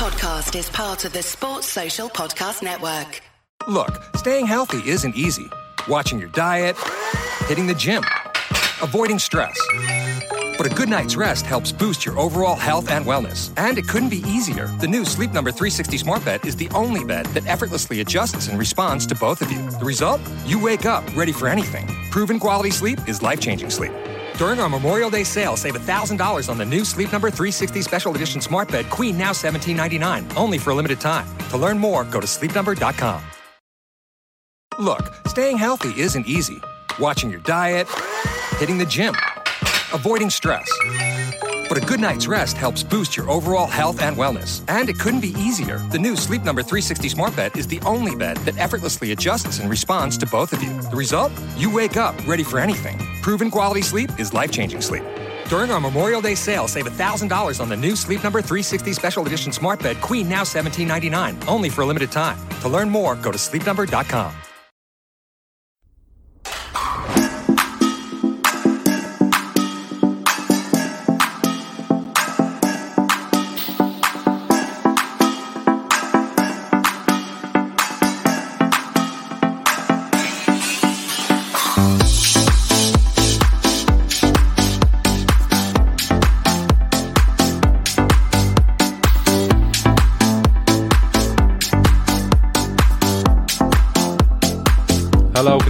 podcast is part of the Sports Social Podcast Network. Look, staying healthy isn't easy. Watching your diet, hitting the gym, avoiding stress. But a good night's rest helps boost your overall health and wellness. And it couldn't be easier. The new Sleep Number 360 Smart Bed is the only bed that effortlessly adjusts and responds to both of you. The result? You wake up ready for anything. Proven quality sleep is life changing sleep. During our Memorial Day sale, save $1,000 on the new Sleep Number 360 Special Edition Smart Bed Queen, now $17.99, only for a limited time. To learn more, go to sleepnumber.com. Look, staying healthy isn't easy. Watching your diet, hitting the gym, avoiding stress. But a good night's rest helps boost your overall health and wellness. And it couldn't be easier. The new Sleep Number 360 Smart Bed is the only bed that effortlessly adjusts and responds to both of you. The result? You wake up ready for anything. Proven quality sleep is life changing sleep. During our Memorial Day sale, save $1,000 on the new Sleep Number 360 Special Edition Smart Bed Queen, now $17.99, only for a limited time. To learn more, go to sleepnumber.com.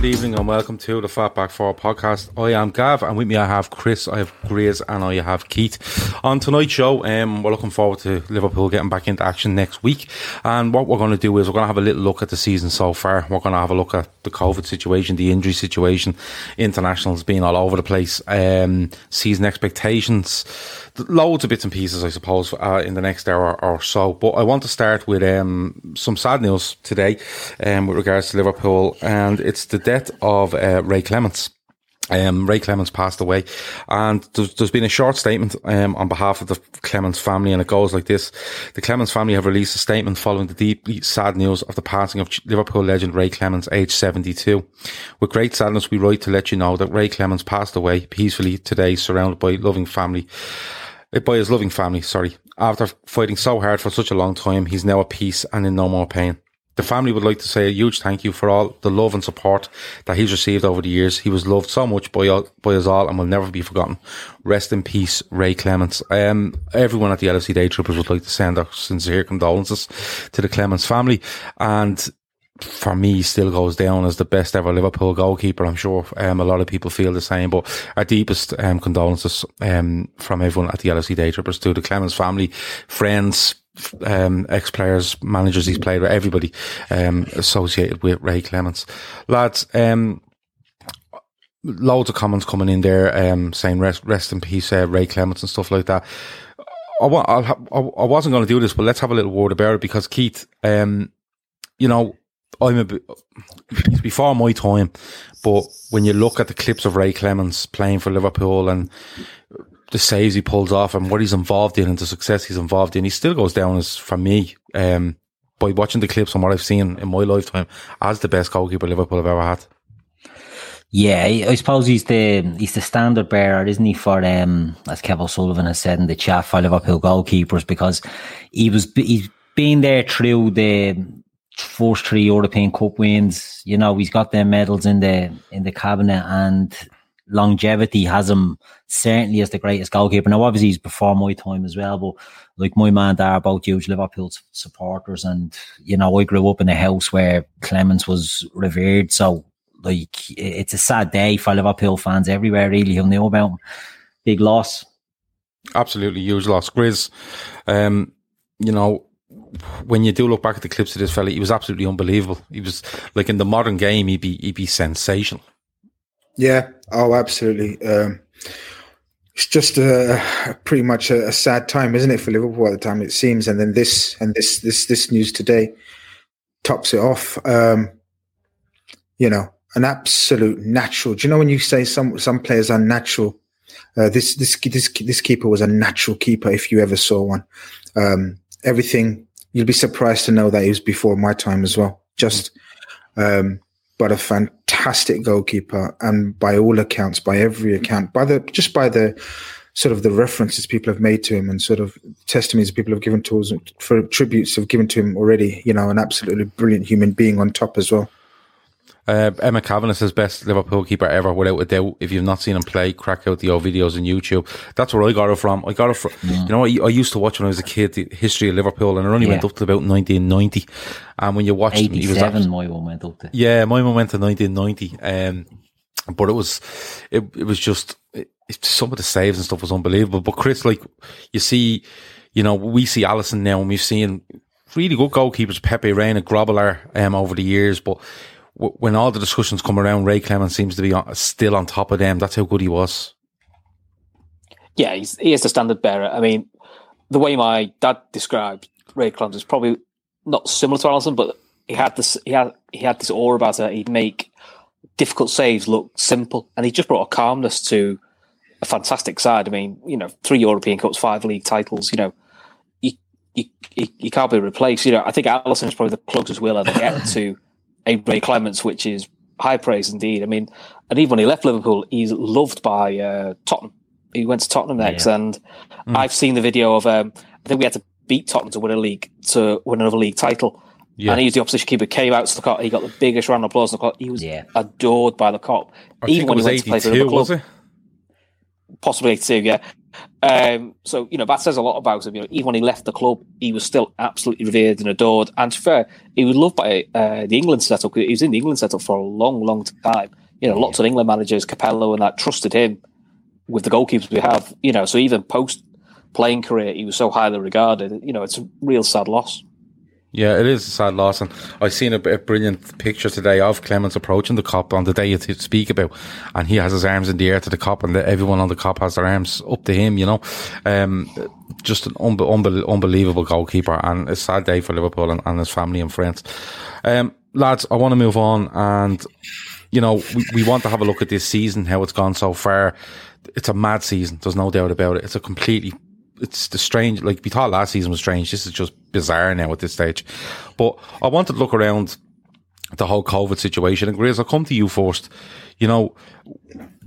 good evening, and welcome to the Fatback 4 podcast. I am Gav, and with me I have Chris, I have Grace, and I have Keith. On tonight's show, um, we're looking forward to Liverpool getting back into action next week. And what we're going to do is we're going to have a little look at the season so far. We're going to have a look at the COVID situation, the injury situation, internationals being all over the place, um, season expectations, loads of bits and pieces, I suppose, uh, in the next hour or so. But I want to start with um, some sad news today um, with regards to Liverpool, and it's the death of uh, Ray Clemence. Um, Ray Clemence passed away, and there's, there's been a short statement um, on behalf of the Clemence family, and it goes like this: The Clemence family have released a statement following the deeply sad news of the passing of Liverpool legend Ray Clemence, aged 72. With great sadness, we write to let you know that Ray Clemence passed away peacefully today, surrounded by loving family. By his loving family, sorry. After fighting so hard for such a long time, he's now at peace and in no more pain. The family would like to say a huge thank you for all the love and support that he's received over the years. He was loved so much by all, by us all and will never be forgotten. Rest in peace, Ray Clemence. Um, everyone at the LFC Day Troopers would like to send our sincere condolences to the Clemence family. And for me, still goes down as the best ever Liverpool goalkeeper. I'm sure um, a lot of people feel the same, but our deepest um, condolences um, from everyone at the LFC Day Troopers to the Clemence family, friends, um, ex-players, managers he's played with, everybody um, associated with Ray Clemence. Lads, um, loads of comments coming in there um, saying rest, rest in peace, uh, Ray Clemence and stuff like that. I, wa- ha- I wasn't going to do this, but let's have a little word about it because Keith, um, you know, I'm a bit, it's before my time, but when you look at the clips of Ray Clemence playing for Liverpool and the saves he pulls off and what he's involved in and the success he's involved in, he still goes down as, for me, um, by watching the clips and what I've seen in my lifetime, as the best goalkeeper Liverpool have ever had. Yeah, I suppose he's the he's the standard bearer, isn't he? For um, as Kevin Sullivan has said in the chat for Liverpool goalkeepers, because he was he's been there through the first three European Cup wins. You know, he's got their medals in the in the cabinet, and longevity has him certainly as the greatest goalkeeper. Now, obviously, he's before my time as well, but like my man, there are both huge Liverpool supporters, and you know, I grew up in a house where Clemence was revered, so like it's a sad day for Liverpool fans everywhere, really, who knew about him. Big loss. Absolutely huge loss. Grizz, um, you know, when you do look back at the clips of this fella, he was absolutely unbelievable. He was like in the modern game, he'd be he'd be sensational. Yeah. Oh, absolutely. Um, it's just a, pretty much a, a sad time, isn't it, for Liverpool at the time? It seems, and then this and this this this news today tops it off. Um, you know, an absolute natural. Do you know when you say some some players are natural? Uh, this this this this keeper was a natural keeper. If you ever saw one, um, everything you'd be surprised to know that he was before my time as well. Just, um, but a fantastic goalkeeper, and by all accounts, by every account, by the just by the sort of the references people have made to him and sort of testimonies people have given to us for tributes have given to him already. You know, an absolutely brilliant human being on top as well. Uh, Emmet Kavanagh says best Liverpool keeper ever, without a doubt. If you've not seen him play, crack out the old videos on YouTube. That's where I got it from. I got it from, you know, I, I, used to watch when I was a kid the history of Liverpool, and it only yeah. went up to about 1990. And when you watched, 87, him, my one went up to. Yeah, my one went to 1990. Um, but it was, it, it was just it, some of the saves and stuff was unbelievable. But Chris, like you see, you know, we see Alisson now, and we've seen really good goalkeepers, Pepe Reina, Grobbelaar, um, over the years, but when all the discussions come around, Ray Clemence seems to be still on top of them. That's how good he was. Yeah, he is the standard bearer. I mean, the way my dad described Ray Clemence is probably not similar to Alisson, but he had this he had he had this aura about it. He'd make difficult saves look simple, and he just brought a calmness to a fantastic side. I mean, you know, three European Cups, five league titles. You know, you you you, can't be replaced. You know, I think Alisson is probably the closest we'll ever get to Ray Clemence, which is high praise indeed. I mean, and even when he left Liverpool, he's loved by uh, Tottenham. He went to Tottenham next, yeah. and mm. I've seen the video of. Um, I think we had to beat Tottenham to win a league to win another league title. Yeah. And he's the opposition keeper. Came out to the Kop. He got the biggest round of applause in the Kop. He was yeah. adored by the Kop. I even when he went to play for the club. Possibly 82, yeah. Um, so you know that says a lot about him. You know, even when he left the club, he was still absolutely revered and adored. And fair, he was loved by uh, the England setup. He was in the England setup for a long, long time. You know, lots of England managers, Capello and that, trusted him with the goalkeepers we have. You know, so even post playing career, he was so highly regarded. You know, it's a real sad loss. Yeah, it is a sad loss, and I've seen a, a, brilliant picture today of Clemence approaching the Kop on the day you speak about, and he has his arms in the air to the Kop, and the, everyone on the Kop has their arms up to him. You know, um, just an unbelievable goalkeeper, and a sad day for Liverpool and, and his family and friends. Um, lads, I want to move on, and you know, we, we want to have a look at this season, how it's gone so far. It's a mad season. There's no doubt about it. It's a completely it's the strange. Like we thought last season was strange. This is just bizarre now at this stage. But I wanted to look around the whole COVID situation. And Grace, I'll come to you first. You know,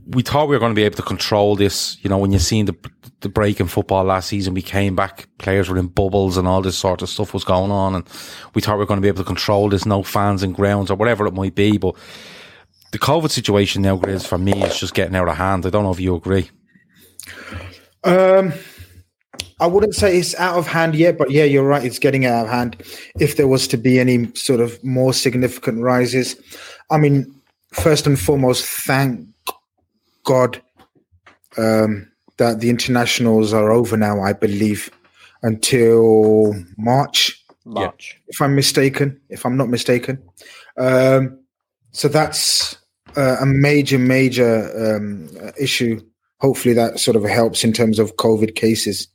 we thought we were going to be able to control this. You know, when you seen the the break in football last season, we came back, players were in bubbles and all this sort of stuff was going on, and we thought we were going to be able to control this, no fans in grounds or whatever it might be. But the COVID situation now, Grace, for me, is just getting out of hand. I don't know if you agree. Um, I wouldn't say it's out of hand yet, but yeah, you're right. It's getting out of hand. If there was to be any sort of more significant rises, I mean, first and foremost, thank God um, that the internationals are over now. I believe until March. March, if I'm mistaken. If I'm not mistaken, um, so that's uh, a major, major um, issue. Hopefully, that sort of helps in terms of COVID cases.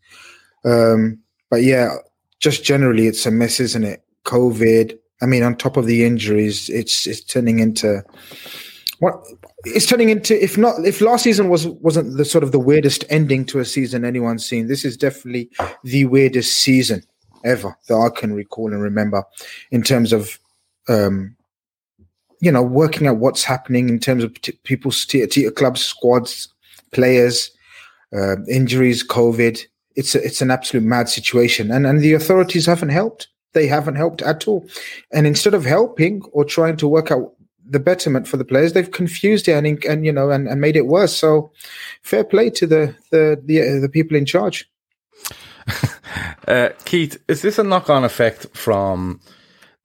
Um, but yeah, just generally, it's a mess, isn't it? COVID. I mean, on top of the injuries, it's it's turning into what it's turning into. If not, if last season was wasn't the sort of the weirdest ending to a season anyone's seen, this is definitely the weirdest season ever that I can recall and remember in terms of um, you know working out what's happening in terms of t- people's t- t- clubs, squads, players, uh, injuries, COVID it's a, it's an absolute mad situation, and and the authorities haven't helped. They haven't helped at all. And instead of helping or trying to work out the betterment for the players, they've confused it and, and you know and, and made it worse. So, fair play to the the the, uh, the people in charge. uh, Keith, is this a knock on effect from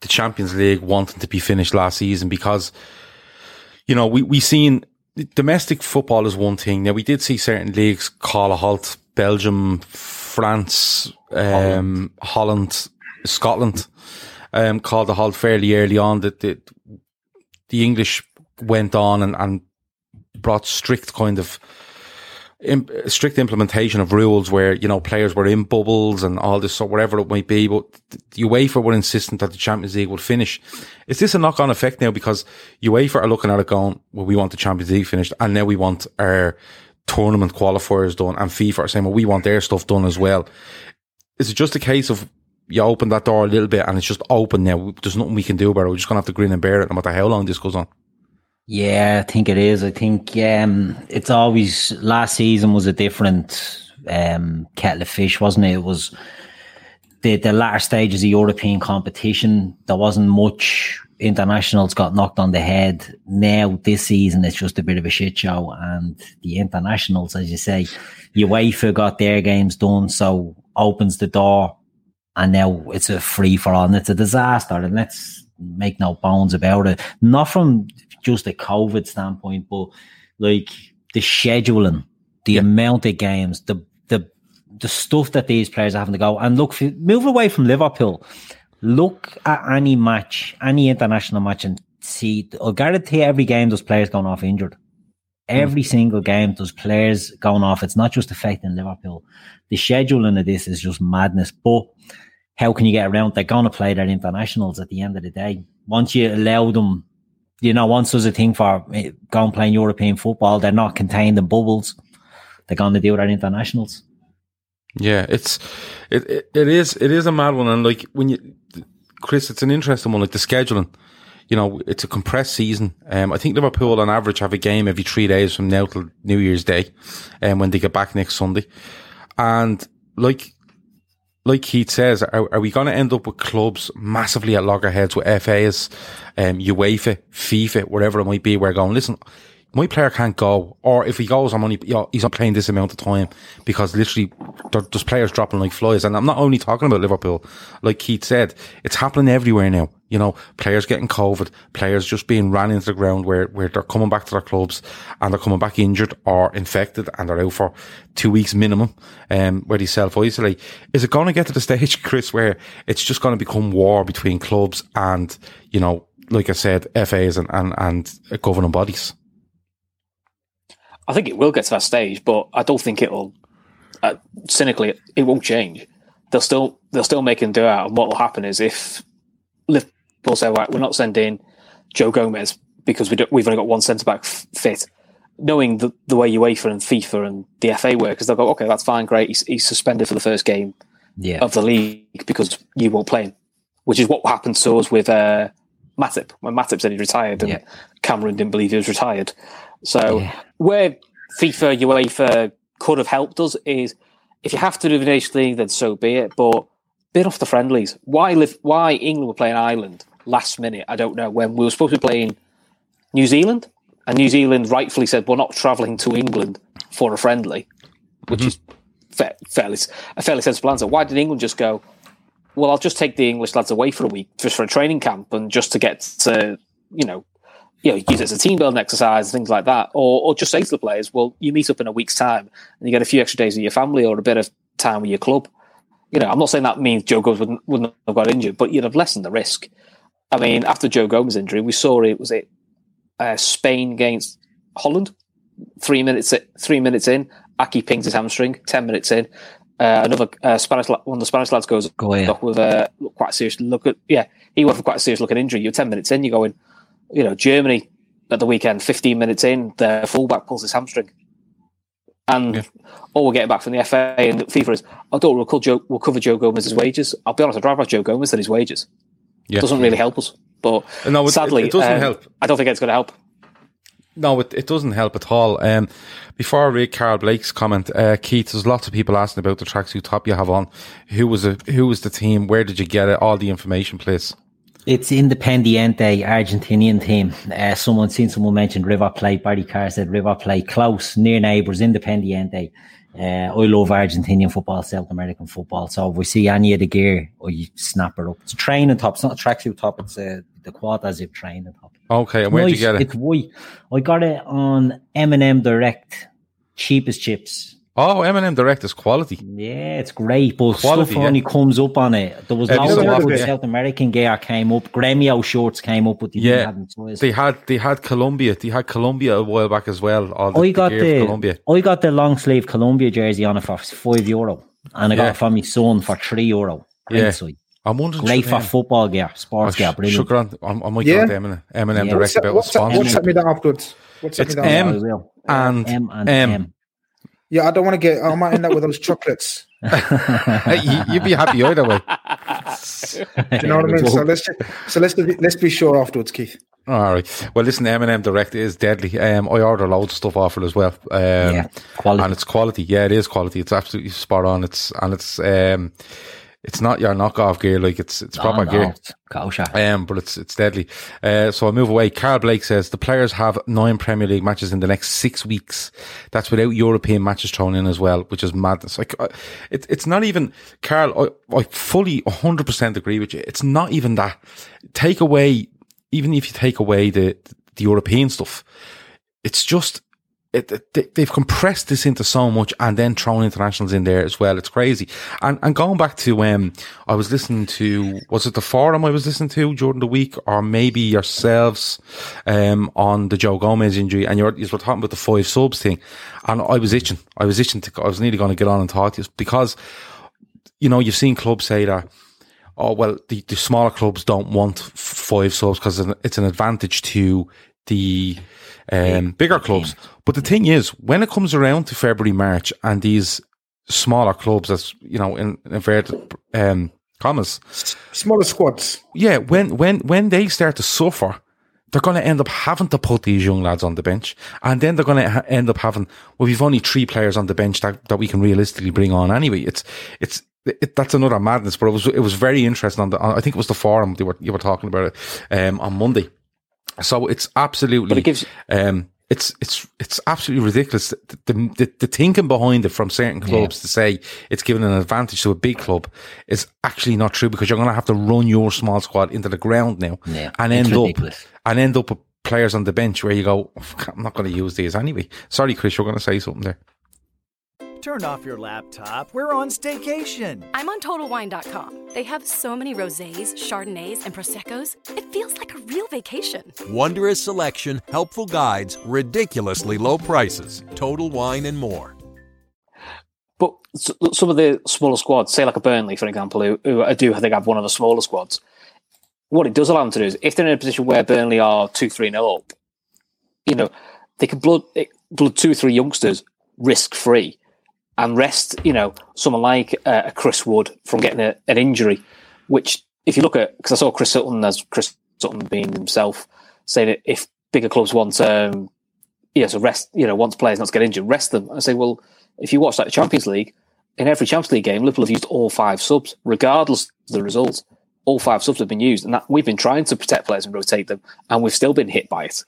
the Champions League wanting to be finished last season? Because you know we we seen domestic football is one thing. Now we did see certain leagues call a halt Belgium, France, um, Holland. Holland. Scotland, um, called the halt fairly early on that the, the English went on and, and brought strict kind of strict implementation of rules where you know players were in bubbles and all this or whatever it might be. But the UEFA were insistent that the Champions League would finish. Is this a knock on effect now because UEFA are looking at it going, well, we want the Champions League finished, and now we want our tournament qualifiers done and FIFA are saying, well, we want their stuff done as well. Is it just a case of you open that door a little bit and it's just open now? There's nothing we can do about it. We're just going to have to grin and bear it no matter how long this goes on. Yeah, I think it is. I think um, it's always last season was a different um, kettle of fish, wasn't it? It was the the latter stages of European competition. There wasn't much. Internationals got knocked on the head. Now this season it's just a bit of a shit show, and the internationals, as you say, UEFA got their games done, so opens the door, and now it's a free for all, and it's a disaster. And let's make no bones about it. Not from just a COVID standpoint, but like the scheduling, the yeah. amount of games, the the the stuff that these players are having to go and look. for, Move away from Liverpool. Look at any match, any international match, and see. I'll guarantee every game those players going off injured. Every mm. single game, those players going off. It's not just affecting Liverpool. The scheduling of this is just madness. But how can you get around? They're going to play their internationals at the end of the day. Once you allow them, you know, once there's a thing for eh, going playing European football, they're not contained in bubbles. They're going to deal with their internationals. Yeah, it's it, it it is it is a mad one, and like when you, Chris, it's an interesting one. Like the scheduling, you know, it's a compressed season. Um, I think Liverpool on average have a game every three days from now till New Year's Day, and um, when they get back next Sunday, and like like Keith says, are, are we going to end up with clubs massively at loggerheads with FAs, um, UEFA, FIFA, whatever it might be? We're going, listen, my player can't go, or if he goes, I'm only, you know, he's not playing this amount of time because literally there's players dropping like flies. And I'm not only talking about Liverpool, like Keith said, it's happening everywhere now. You know, players getting COVID, players just being ran into the ground where, where they're coming back to their clubs and they're coming back injured or infected and they're out for two weeks minimum, um, where they self isolate. Is it going to get to the stage, Chris, where it's just going to become war between clubs and, you know, like I said, FAs and, and, and governing bodies? I think it will get to that stage, but I don't think it'll. Uh, cynically, it won't change. They'll still they'll still make him do it. And what will happen is if Liverpool say, "Right, we're not sending Joe Gomez because we we've only got one centre back f- fit," knowing the, the way UEFA and FIFA and the FA work, because they'll go, "Okay, that's fine, great. He's, he's suspended for the first game yeah. of the league because you won't play him," which is what happened to us with uh, Matip when Matip said he retired and yeah. Cameroon didn't believe he was retired. So yeah. where FIFA, UEFA could have helped us is if you have to do the Nation League, then so be it. But bit off the friendlies. Why live? Why England were playing Ireland last minute? I don't know. When we were supposed to be playing New Zealand, and New Zealand rightfully said we're not travelling to England for a friendly, which mm-hmm. is fa- fairly a fairly sensible answer. Why did England just go? Well, I'll just take the English lads away for a week just for a training camp and just to get to you know you know, use it as a team building exercise, things like that, or or just say to the players, well, you meet up in a week's time and you get a few extra days with your family or a bit of time with your club. You know, I'm not saying that means Joe Gomez wouldn't, wouldn't have got injured, but you'd have lessened the risk. I mean, after Joe Gomez injury, we saw it was it uh, Spain against Holland. Three minutes, three minutes in, Ake pings his hamstring. Ten minutes in, uh, another uh, Spanish one of the Spanish lads goes Go yeah. with a quite serious look at yeah he went for quite a serious looking injury. You're ten minutes in, you're going you know, Germany at the weekend, 15 minutes in, their fullback pulls his hamstring. And yeah. all we're getting back from the FA and FIFA is, I don't we'll, Joe, we'll cover Joe Gomez's wages. I'll be honest, I'd rather have Joe Gomez than his wages. Yeah. It doesn't really help us. But no, it, sadly, it, doesn't um, help. I don't think it's going to help. No, it, it doesn't help at all. Um, before I read Carl Blake's comment, uh, Keith, there's lots of people asking about the tracksuit top you have on. Who was a, who was the team? Where did you get it? All the information, please. It's Independiente, Argentinian team. Uh, someone seen someone mentioned River Plate. Barry Carr said River Plate. Close, near neighbours, Independiente. Uh, I love Argentinian football, South American football. So if we see any of the gear, or you snap it up. It's a training top. It's not a tracksuit top. It's uh, the quad as if training top. Okay, and where did you get it? It's white. I got it on M&M Direct, cheapest chips. Oh, M&M Direct is quality. Yeah, it's great, but quality, stuff yeah. only comes up on it. There was loads of good South American gear came up. Gremio shorts came up, but they yeah, they had they had Colombia. They had Colombia a while back as well. All the, I got the, the Colombia. I got the long sleeve Colombia jersey on it for five euro, and I got yeah. it from my son for three euro. Yeah. Inside. I'm wondering. Great for football gear, sports gear. Brilliant. Sugar on, I, I might yeah. go M&M, M&M yeah. Direct about what's, what's, what's me down afterwards? What's it's M and M and M. Yeah, I don't want to get. I might end up with those chocolates. you, would be happy either way. Do you know what I mean? So let's so let's be, let's be sure afterwards, Keith. All right. Well, listen, M&M Direct is deadly. Um, I order loads of stuff off it as well. Um, Yeah, quality. And it's quality. Yeah, it is quality. It's absolutely spot on. It's, and it's, um, it's not your knockoff gear. Like it's, it's proper Oh, no, gear. it's kosher. Um, but it's it's deadly. Uh, so I move away. Carl Blake says the players have nine Premier League matches in the next six weeks. That's without European matches thrown in as well, which is madness. Like, uh, it, it's not even Carl. I, I fully hundred percent agree with you. It's not even that. Take away, even if you take away the the European stuff, it's just it, it- they, they've compressed this into so much and then thrown internationals in there as well. It's crazy. And and going back to um, I was listening to was it the forum I was listening to during the week or maybe yourselves um on the Joe Gomez injury and you're you were talking about the five subs thing, and I was itching. I was itching to. I was nearly going to get on and talk to you because you know you've seen clubs say that oh well the, the smaller clubs don't want five subs because it's an advantage to the um, bigger clubs. But the thing is, when it comes around to February, March, and these smaller clubs, that's you know in inverted um, commas, Smaller squads. yeah, when when when they start to suffer, they're going to end up having to put these young lads on the bench, and then they're going to ha- end up having well, we've only three players on the bench that, that we can realistically bring on anyway. It's it's it, that's another madness, but it was it was very interesting on the on, I think it was the forum they were you were talking about it um, on Monday. So it's absolutely, But it gives- um, it's it's it's absolutely ridiculous. The, the, the, thinking behind it from certain clubs to say it's giving an advantage to a big club is actually not true because you're going to have to run your small squad into the ground now Yeah, and it's end ridiculous. up and end up with players on the bench where you go, I'm not going to use these anyway. Sorry, Chris, you're going to say something there. Turn off your laptop. We're on staycation. I'm on TotalWine.com. They have so many rosés, chardonnays, and proseccos. It feels like a real vacation. Wondrous selection, helpful guides, ridiculously low prices, total wine and more. But some of the smaller squads, say like a Burnley, for example, who, who I do I think have one of the smaller squads. What it does allow them to do is, if they're in a position where Burnley are two, three nil up, you know, they can blood eh, blood two, three youngsters risk free, and rest, you know, someone like uh, a Chris Wood from getting a, an injury. Which, if you look at, because I saw Chris Sutton as Chris Sutton being himself, saying that if bigger clubs want, um, yeah, so rest, you know, wants players not to get injured, rest them. I say, well, if you watch like the Champions League, in every Champions League game, Liverpool have used all five subs, regardless of the result. All five subs have been used, and that we've been trying to protect players and rotate them, and we've still been hit by it.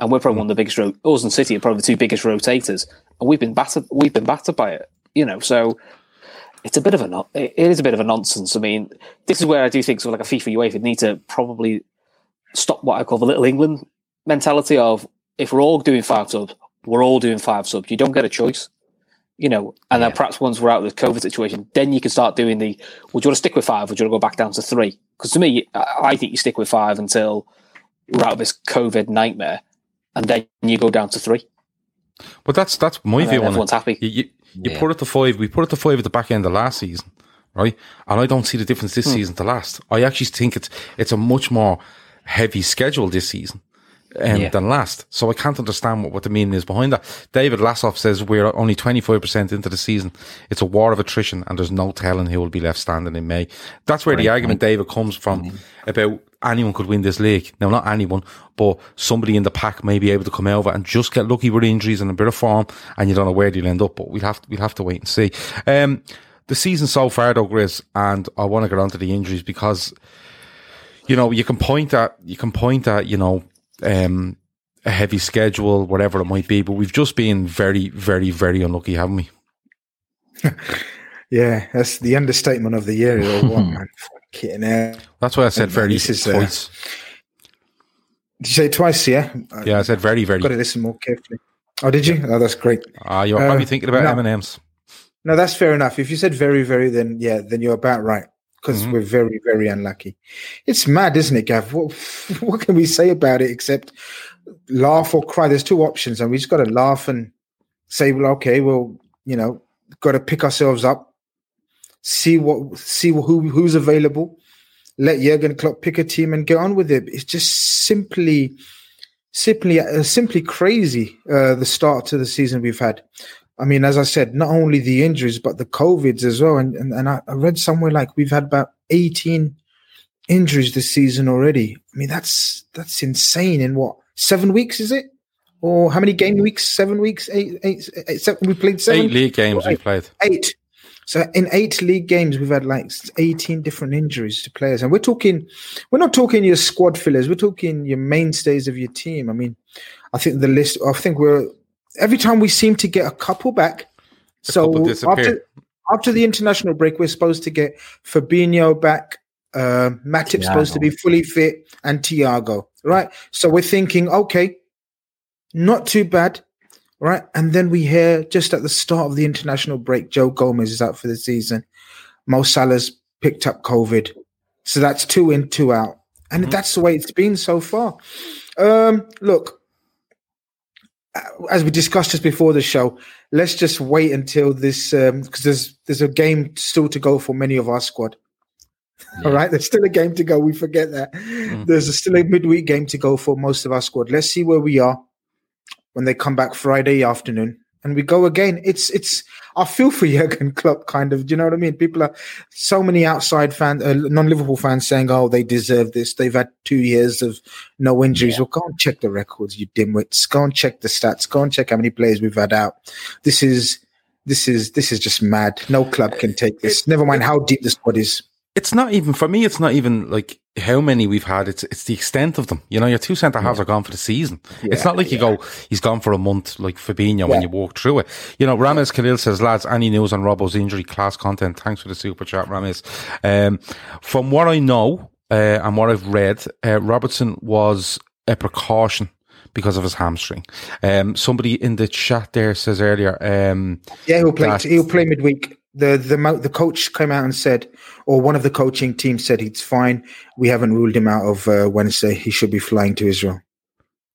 And we're probably one of the biggest. Ro- us and City are probably the two biggest rotators, and we've been battered. We've been battered by it. You know, so it's a bit of a no- it is a bit of a nonsense. I mean, this is where I do think sort of like a FIFA UEFA need to probably stop what I call the little England mentality of if we're all doing five subs, we're all doing five subs. You don't get a choice, you know. And then perhaps once we're out of the COVID situation, then you can start doing the. Would you want to stick with five? Or do you want to go back down to three? Because to me, I think you stick with five until we're out of this COVID nightmare, and then you go down to three. But that's that's my And view on everyone's it. happy. You, you, you Yeah. put it to five. We put it to five at the back end of last season, right? And I don't see the difference Hmm. this season to last. I actually think it's it's a much more heavy schedule this season. Um, Yeah. than last. So I can't understand what, what the meaning is behind that. David Lassoff says we're only 25% into the season. It's a war of attrition and there's no telling who will be left standing in May. That's where the argument, David, comes from about anyone could win this league. Now, not anyone, but somebody in the pack may be able to come over and just get lucky with injuries and a bit of form and you don't know where they'll end up, but we'll have to, we'll have to wait and see. Um, the season so far though, Grizz, and I want to get onto the injuries because you know, you can point at you can point at, you know, um, a heavy schedule, whatever it might be, but we've just been very, very, very unlucky, haven't we? Yeah, that's the understatement of the year. Or Fucking hell. That's why I said very is, uh. Did you say it twice? Yeah. Yeah, I said very, very. got to listen more carefully. Oh, did you? Oh, that's great. Ah, you're Uh, probably thinking about. M and M's. No, that's fair enough. If you said very, very, then yeah, then you're about right because Mm-hmm. we're very, very unlucky. It's mad, isn't it, Gav? What, what can we say about it except laugh or cry? There's two options, and we just got to laugh and say, well, okay, well, you know, got to pick ourselves up, see what, see who who's available, let Jurgen Klopp pick a team and get on with it. It's just simply, simply, uh, simply crazy. Uh, the start to the season we've had. I mean, as I said, not only the injuries, but the COVIDs as well. And, and, and I, I read somewhere like we've had about 18 injuries this season already. I mean, that's that's insane. In what seven weeks is it? Or how many game weeks? Seven weeks? Eight? Eight? eight seven, we played seven. Eight league games we played. Eight. So in eight league games, we've had like 18 different injuries to players. And we're talking, we're not talking your squad fillers. We're talking your mainstays of your team. I mean, I think the list, I think we're, every time we seem to get a couple back. A so couple after, after the international break, we're supposed to get Fabinho back. Uh, Matip's supposed to be fully fit and Thiago, right? So we're thinking, okay, not too bad right? And then we hear just at the start of the international break, Joe Gomez is out for the season. Mo Salah's picked up COVID. So that's two in, two out. And mm-hmm. that's the way it's been so far. Um, look, as we discussed just before the show, let's just wait until this um, because there's there's a game still to go for many of our squad. All right, there's still a game to go. We forget that. Mm. There's a, still a midweek game to go for most of our squad. Let's see where we are when they come back Friday afternoon and we go again. It's it's I feel for Jurgen Klopp, kind of. Do you know what I mean? People are so many outside fans, uh, non-Liverpool fans, saying, "Oh, they deserve this. They've had two years of no injuries." Well, go and check the records, you dimwits. Go and check the stats. Go and check how many players we've had out. This is this is this is just mad. No club can take this. Never mind how deep the squad is. It's not even for me. It's not even like how many we've had. It's it's the extent of them. You know, your two centre halves are gone for the season. it's not like you go, he's gone for a month like Fabinho when you walk through it. You know, Rames Khalil says, lads, any news on Robbo's injury? Class content. Thanks for the super chat, Rames. Um, from what I know uh, and what I've read, uh, Robertson was a precaution because of his hamstring. Um, somebody in the chat there says earlier, um, Yeah, he'll play. that- He'll play midweek. The the the coach came out and said, or one of the coaching team said he's fine. We haven't ruled him out of uh, Wednesday. He should be flying to Israel.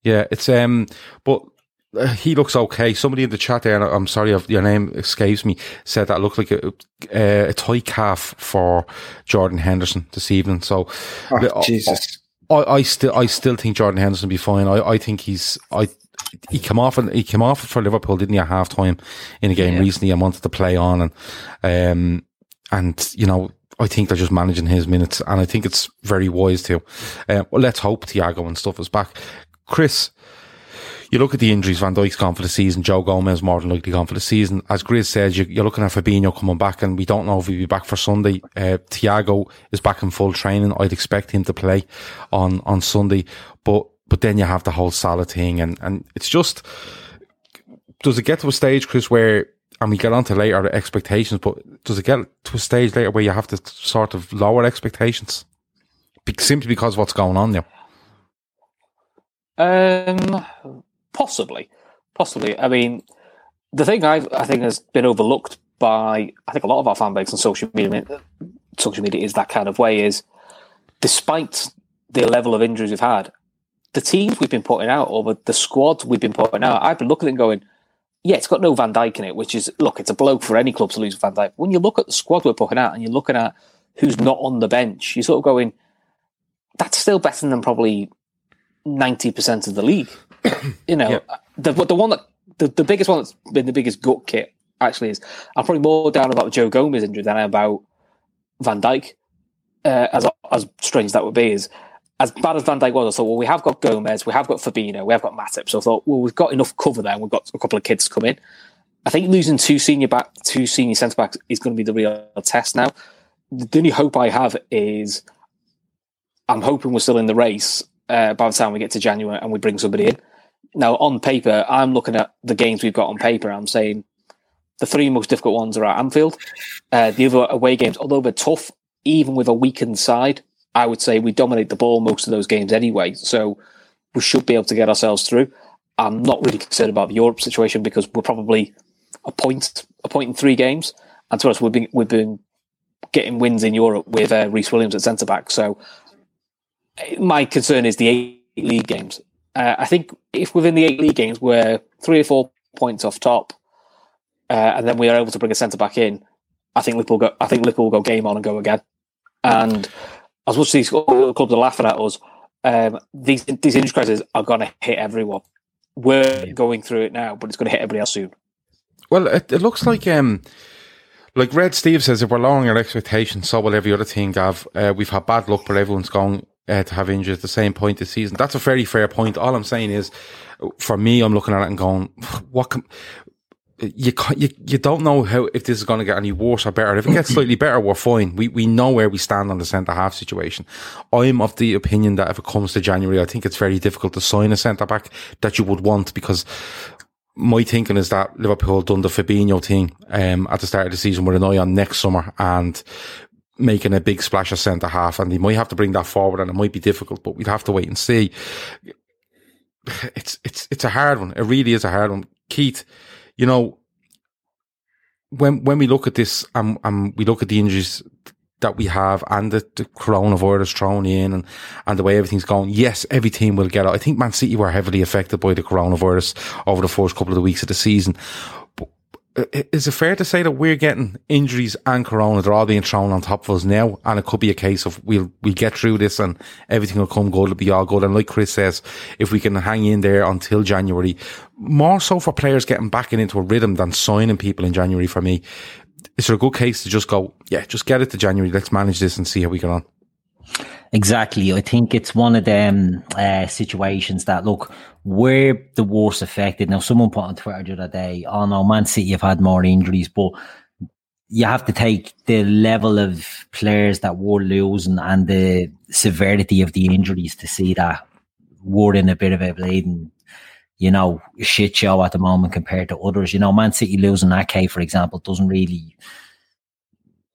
Yeah, it's um, but uh, he looks okay. Somebody in the chat there, and I'm sorry if your name escapes me, said that looked like a, a, a toy calf for Jordan Henderson this evening. So, Oh, the- Jesus. I, I still, I still think Jordan Henderson will be fine. I, I think he's, I, he came off and he came off for Liverpool, didn't he? At half time in a game recently, and wanted to play on, and um, and you know. I think they're just managing his minutes, and I think it's very wise to. Uh, well, let's hope Thiago and stuff is back. Chris, you look at the injuries, Van Dijk's gone for the season, Joe Gomez more than likely gone for the season. As Grizz said, you, you're looking at Fabinho coming back and we don't know if he'll be back for Sunday. Uh, Thiago is back in full training. I'd expect him to play on, on Sunday, but, but then you have the whole Salah thing and, and it's just, does it get to a stage, Chris, where, and we get on to later the expectations, but does it get to a stage later where you have to sort of lower expectations? Be- simply because of what's going on there? Um, possibly, possibly. I mean, the thing I I think has been overlooked by I think a lot of our fan base on social media, social media is that kind of way. Is despite the level of injuries we've had, the teams we've been putting out or the squad we've been putting out, I've been looking at it and going, yeah, it's got no Van Dijk in it, which is look, it's a bloke for any club to lose Van Dijk. When you look at the squad we're putting out and you're looking at who's not on the bench, you're sort of going, that's still better than probably ninety percent of the league. you know, the the one that the, the biggest one that's been the biggest gut kit actually is I'm probably more down about Joe Gomez injury than I am about Van Dijk. Uh, as as strange that would be, is as bad as Van Dijk was. I thought, well, we have got Gomez, we have got Fabinho, we have got Matip. So I thought, well, we've got enough cover there, and we've got a couple of kids coming. I think losing two senior back, two senior centre backs is going to be the real test now. The only hope I have is I'm hoping we're still in the race uh, by the time we get to January and we bring somebody in. Now, on paper, I'm looking at the games we've got on paper. I'm saying the three most difficult ones are at Anfield. Uh, the other away games, although they're tough, even with a weakened side, I would say we dominate the ball most of those games anyway. So we should be able to get ourselves through. I'm not really concerned about the Europe situation because we're probably a point, a point in three games. And to us, we've been we've been getting wins in Europe with uh, Rhys Williams at centre back. So my concern is the eight league games. Uh, I think if within the eight league games we're three or four points off top, uh, and then we are able to bring a centre back in, I think Liverpool go. I think Liverpool will go game on and go again. And as much as these clubs are laughing at us, um, these these injury crises are going to hit everyone. We're going through it now, but it's going to hit everybody else soon. Well, it, it looks like um, like Red Steve says, if we're lowering our expectations, so will every other team, Gav. Uh, we've had bad luck, but everyone's going uh, to have injuries at the same point this season. That's a very fair point. All I'm saying is, for me, I'm looking at it and going, what can, you, you you don't know how if this is going to get any worse or better. If it gets slightly better, we're fine. We we know where we stand on the centre half situation. I'm of the opinion that if it comes to January, I think it's very difficult to sign a centre back that you would want because my thinking is that Liverpool done the Fabinho thing um, at the start of the season with an eye on next summer and making a big splash of centre half, and they might have to bring that forward, and it might be difficult, but we'd have to wait and see. It's it's it's a hard one. It really is a hard one, Keith. You know, when when we look at this and, and we look at the injuries that we have and the, the coronavirus thrown in and, and the way everything's going, yes, every team will get it. I think Man City were heavily affected by the coronavirus over the first couple of the weeks of the season. Uh, but is it fair to say that we're getting injuries and corona? They're all being thrown on top of us now, and it could be a case of we'll we'll get through this and everything will come good. It'll be all good. And like Chris says, if we can hang in there until January, more so for players getting back into a rhythm than signing people in January. For me, is there a good case to just go, yeah, just get it to January. Let's manage this and see how we get on. Exactly. I think it's one of them uh, situations that look we're the worst affected. Now, someone put on Twitter the other day, "Oh no, Man City have had more injuries," but you have to take the level of players that were losing and the severity of the injuries to see that we're in a bit of a bleeding you know, shit show at the moment compared to others. You know, Man City losing Ake, for example, doesn't really,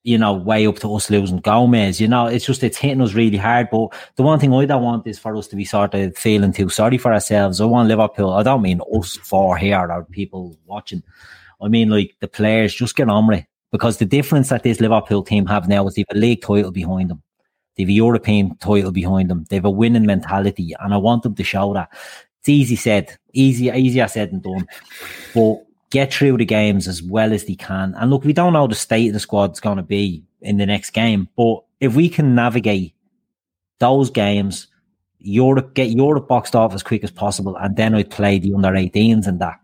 you know, way up to us losing Gomez. You know, it's just it's hitting us really hard. But the one thing I don't want is for us to be sort of feeling too sorry for ourselves. I want Liverpool. I don't mean us four here or people watching. I mean like the players just get on with it. Because the difference that this Liverpool team have now is they've a league title behind them. They've a European title behind them. They've a winning mentality. And I want them to show that. It's easy said, easy, easier said than done. But get through the games as well as they can. And look, we don't know the state of the squad's going to be in the next game, but if we can navigate those games, Europe, get Europe boxed off as quick as possible, and then I'd play the under 18s and that.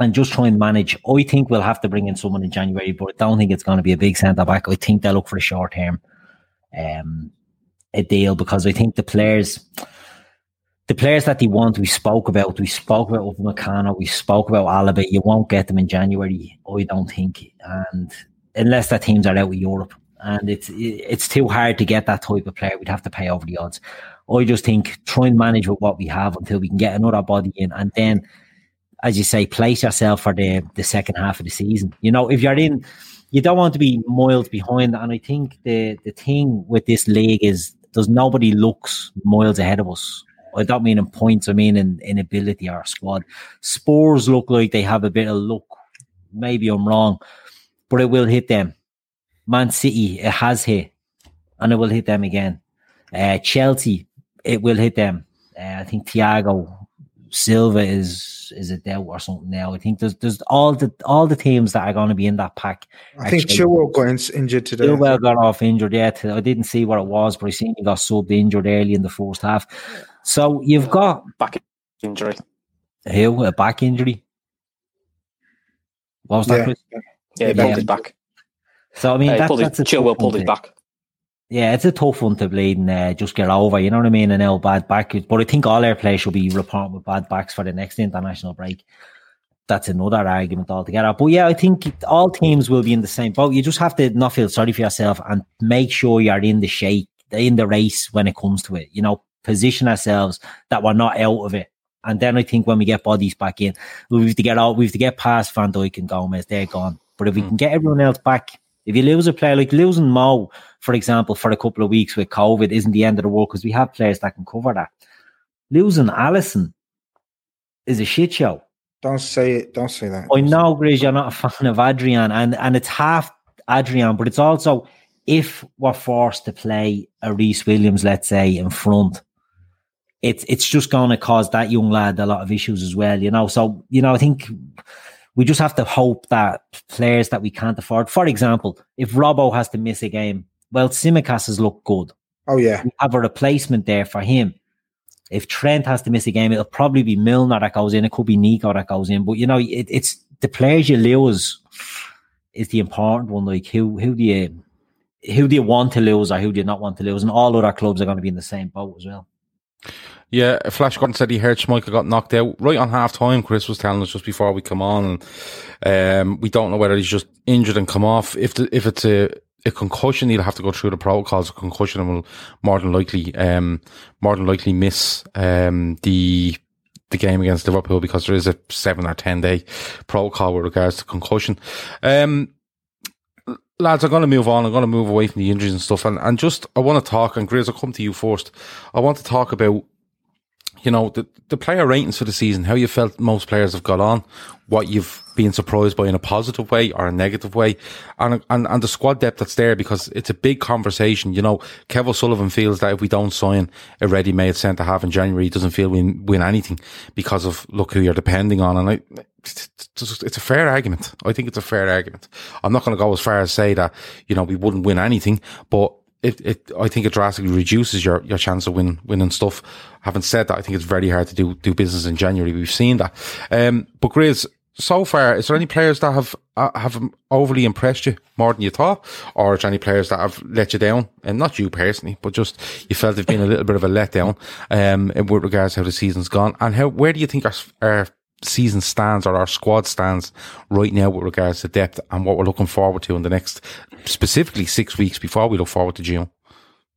And just try and manage. I think we'll have to bring in someone in January, but I don't think it's going to be a big centre back. I think they'll look for a short term um, a deal because I think the players, the players that they want, we spoke about. We spoke about Upamecano. We spoke about Alaba. You won't get them in January, I don't think, and unless that teams are out of Europe, and it's it's too hard to get that type of player. We'd have to pay over the odds. I just think try and manage with what we have until we can get another body in, and then, as you say, place yourself for the the second half of the season. You know, if you're in, you don't want to be miles behind, and I think the the thing with this league is there's nobody looks miles ahead of us I don't mean in points, I mean in, in ability or squad. Spurs look like they have a bit of luck. Maybe I'm wrong, but it will hit them. Man City, it has hit, and it will hit them again. Uh, Chelsea, it will hit them. Uh, I think Thiago Silva is is a doubt or something now. I think there's there's all the all the teams that are going to be in that pack. I think Chilwell got injured today. Chilwell got off injured. Yeah, I didn't see what it was, but I seen he got subbed injured early in the first half. So you've got back injury. Who a back injury? What was that? Yeah, yeah, he pulled his back. So I mean, uh, that's, that's a Chilwell pulled his back. Yeah, it's a tough one to bleed and uh, just get over. You know what I mean? And now bad back, but I think all our players should be reporting with bad backs for the next international break. That's another argument altogether. But yeah, I think all teams will be in the same boat. You just have to not feel sorry for yourself and make sure you're in the shake, in the race when it comes to it. You know, position ourselves that we're not out of it. And then I think when we get bodies back in, we have to get out, we have to get past Van Dijk and Gomez, they're gone. But if we hmm. can get everyone else back, if you lose a player like losing Mo, for example, for a couple of weeks with COVID isn't the end of the world because we have players that can cover that. Losing Alisson is a shit show. Don't say it. Don't say that. I know, Grizz, you're not a fan of Adrian, and, and it's half Adrian, but it's also if we're forced to play a Rhys Williams, let's say, in front, it's it's just going to cause that young lad a lot of issues as well, you know. So you know, I think we just have to hope that players that we can't afford, for example, if Robbo has to miss a game, well, Tsimikas has looked good. Oh yeah, we have a replacement there for him. If Trent has to miss a game, it'll probably be Milner that goes in. It could be Nico that goes in. But you know, it, it's the players you lose. is the important one. Like who who do you who do you want to lose or who do you not want to lose? And all other clubs are going to be in the same boat as well. Yeah, Flash Gordon said he heard Schmeichel got knocked out right on half time. Chris was telling us just before we come on, and um, we don't know whether he's just injured and come off. If the, if it's a a concussion, he'll have to go through the protocols. Concussion and will more than likely, um, more than likely miss um, the the game against Liverpool because there is a seven or ten day protocol with regards to concussion. Um, lads, I'm going to move on. I'm going to move away from the injuries and stuff, and and just I want to talk. And Grizz, I'll come to you first. I want to talk about you know, the, the player ratings for the season, how you felt most players have got on, what you've been surprised by in a positive way or a negative way, and, and, and the squad depth that's there because it's a big conversation. You know, Kev O'Sullivan feels that if we don't sign a ready made centre half in January, he doesn't feel we win anything because of look who you're depending on. And I, it's a fair argument. I think it's a fair argument. I'm not going to go as far as say that, you know, we wouldn't win anything, but it, it, I think it drastically reduces your, your chance of win, winning stuff. Having said that, I think it's very hard to do, do business in January. We've seen that. Um, but Grizz, so far, is there any players that have, uh, have overly impressed you more than you thought? Or is there any players that have let you down? And not you personally, but just you felt they've been a little bit of a letdown, um, with regards to how the season's gone? And how, where do you think our, our season stands or our squad stands right now with regards to depth and what we're looking forward to in the next specifically six weeks before we look forward to June.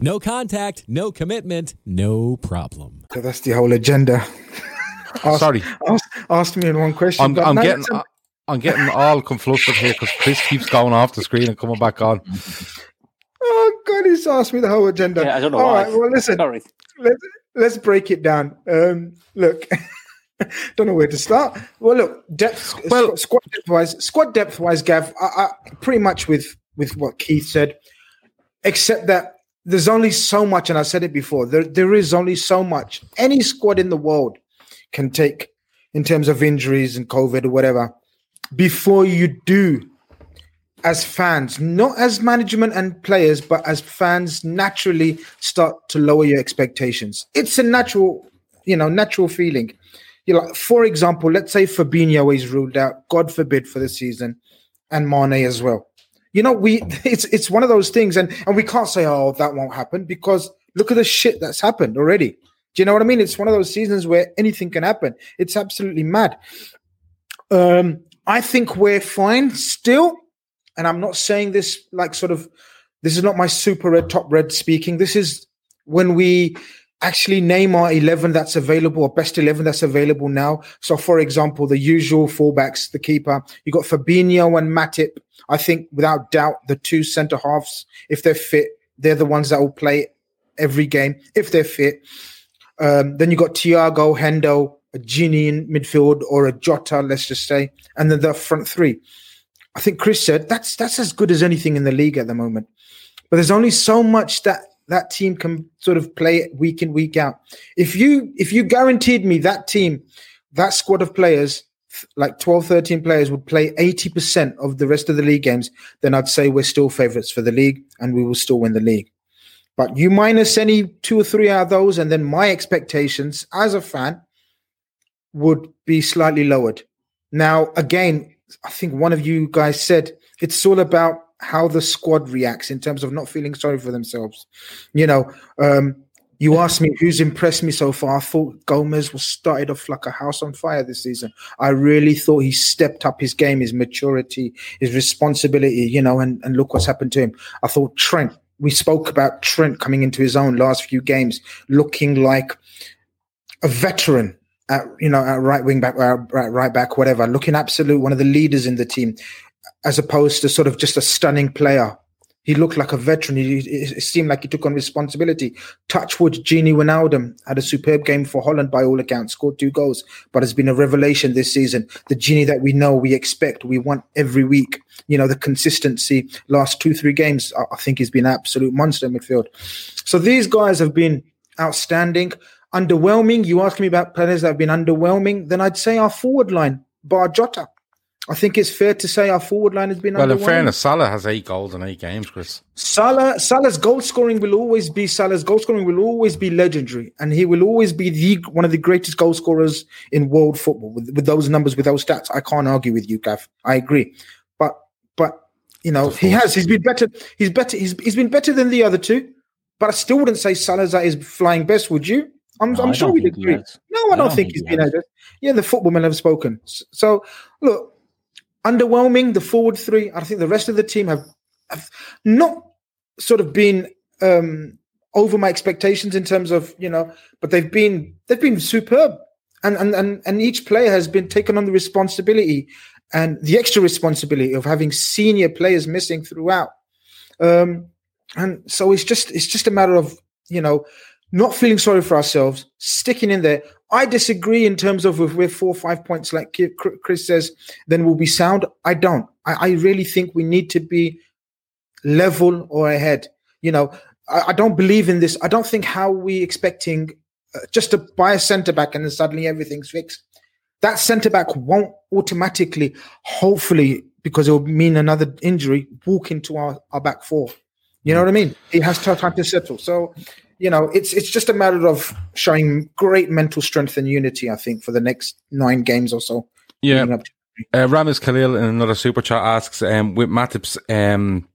No contact, no commitment, no problem. So that's the whole agenda. ask, Sorry. Ask, ask, me in one question. I'm, I'm getting. I'm getting all conflustered here because Chris keeps going off the screen and coming back on. Oh God, he's asked me the whole agenda. Yeah, I don't know. All why. right, well, listen. Sorry. Let's, let's break it down. Um, look, don't know where to start. Well, look, depth, well, squad depth wise, squad depth wise, Gav, I, I, pretty much with with what Keith said, except that there's only so much, and I said it before, there, there is only so much any squad in the world can take in terms of injuries and COVID or whatever before you do, as fans, not as management and players, but as fans, naturally start to lower your expectations. It's a natural, you know, natural feeling. You know, for example, let's say Fabinho is ruled out, God forbid, for the season, and Mane as well you know, we it's it's one of those things, and and we can't say, oh, that won't happen because look at the shit that's happened already. Do you know what I mean? It's one of those seasons where anything can happen. It's absolutely mad. Um, I think we're fine still, and I'm not saying this like sort of. This is not my super red top red speaking. This is when we actually name our 11 that's available or best 11 that's available now. So, for example, the usual fullbacks, the keeper, you've got Fabinho and Matip. I think without doubt, the two centre halves, if they're fit, they're the ones that will play every game if they're fit. Um, then you've got Thiago, Hendo, a Gini in midfield or a Jota, let's just say, and then the front three. I think Chris said that's that's as good as anything in the league at the moment. But there's only so much that that team can sort of play week in week out. If you if you guaranteed me that team, that squad of players, like 12, 13 players would play 80% of the rest of the league games, then I'd say we're still favorites for the league and we will still win the league. But you minus any two or three out of those, and then my expectations as a fan would be slightly lowered. Now, again, I think one of you guys said it's all about how the squad reacts in terms of not feeling sorry for themselves. You know, um, you asked me who's impressed me so far. I thought Gomez was started off like a house on fire this season. I really thought he stepped up his game, his maturity, his responsibility, you know, and, and look what's happened to him. I thought Trent, we spoke about Trent coming into his own last few games, looking like a veteran at you know at right wing back, uh, right back, whatever, looking absolute one of the leaders in the team as opposed to sort of just a stunning player He looked like a veteran. He, it seemed like he took on responsibility. Touchwood, Gini Wijnaldum had a superb game for Holland by all accounts, scored two goals, but has been a revelation this season. The Gini that we know, we expect, we want every week. You know, the consistency, last two, three games, I think he's been an absolute monster in midfield. So these guys have been outstanding. Underwhelming, you ask me about players that have been underwhelming, then I'd say our forward line, Bar Jota. I think it's fair to say our forward line has been. Well, in fairness, Salah has eight goals in eight games, Chris. Salah, Salah's goal scoring will always be Salah's goal scoring will always be legendary, and he will always be the one of the greatest goal scorers in world football with, with those numbers, with those stats. I can't argue with you, Gav. I agree, but but you know he has he's been better. He's better. He's he's been better than the other two, but I still wouldn't say Salah's at his flying best. Would you? I'm, no, I'm sure we'd agree. No, I, I don't, don't, think, think he's he been. Yeah, the football footballmen have spoken. So look underwhelming. The forward three, I think the rest of the team have, have not sort of been um, over my expectations in terms of you know, but they've been they've been superb, and and and and each player has been taken on the responsibility and the extra responsibility of having senior players missing throughout. Um, and so it's just it's just a matter of you know not feeling sorry for ourselves, sticking in there. I disagree in terms of if we're four or five points, like Chris says, then we'll be sound. I don't. I, I really think we need to be level or ahead. You know, I, I don't believe in this. I don't think how we expecting uh, just to buy a centre back and then suddenly everything's fixed. That centre back won't automatically, hopefully, because it will mean another injury, walk into our, our back four. You know what I mean? He has time to settle. So you know, it's it's just a matter of showing great mental strength and unity. I think for the next nine games or so. Yeah. Uh, Ramis Khalil in another super chat asks, um, with Matip's um,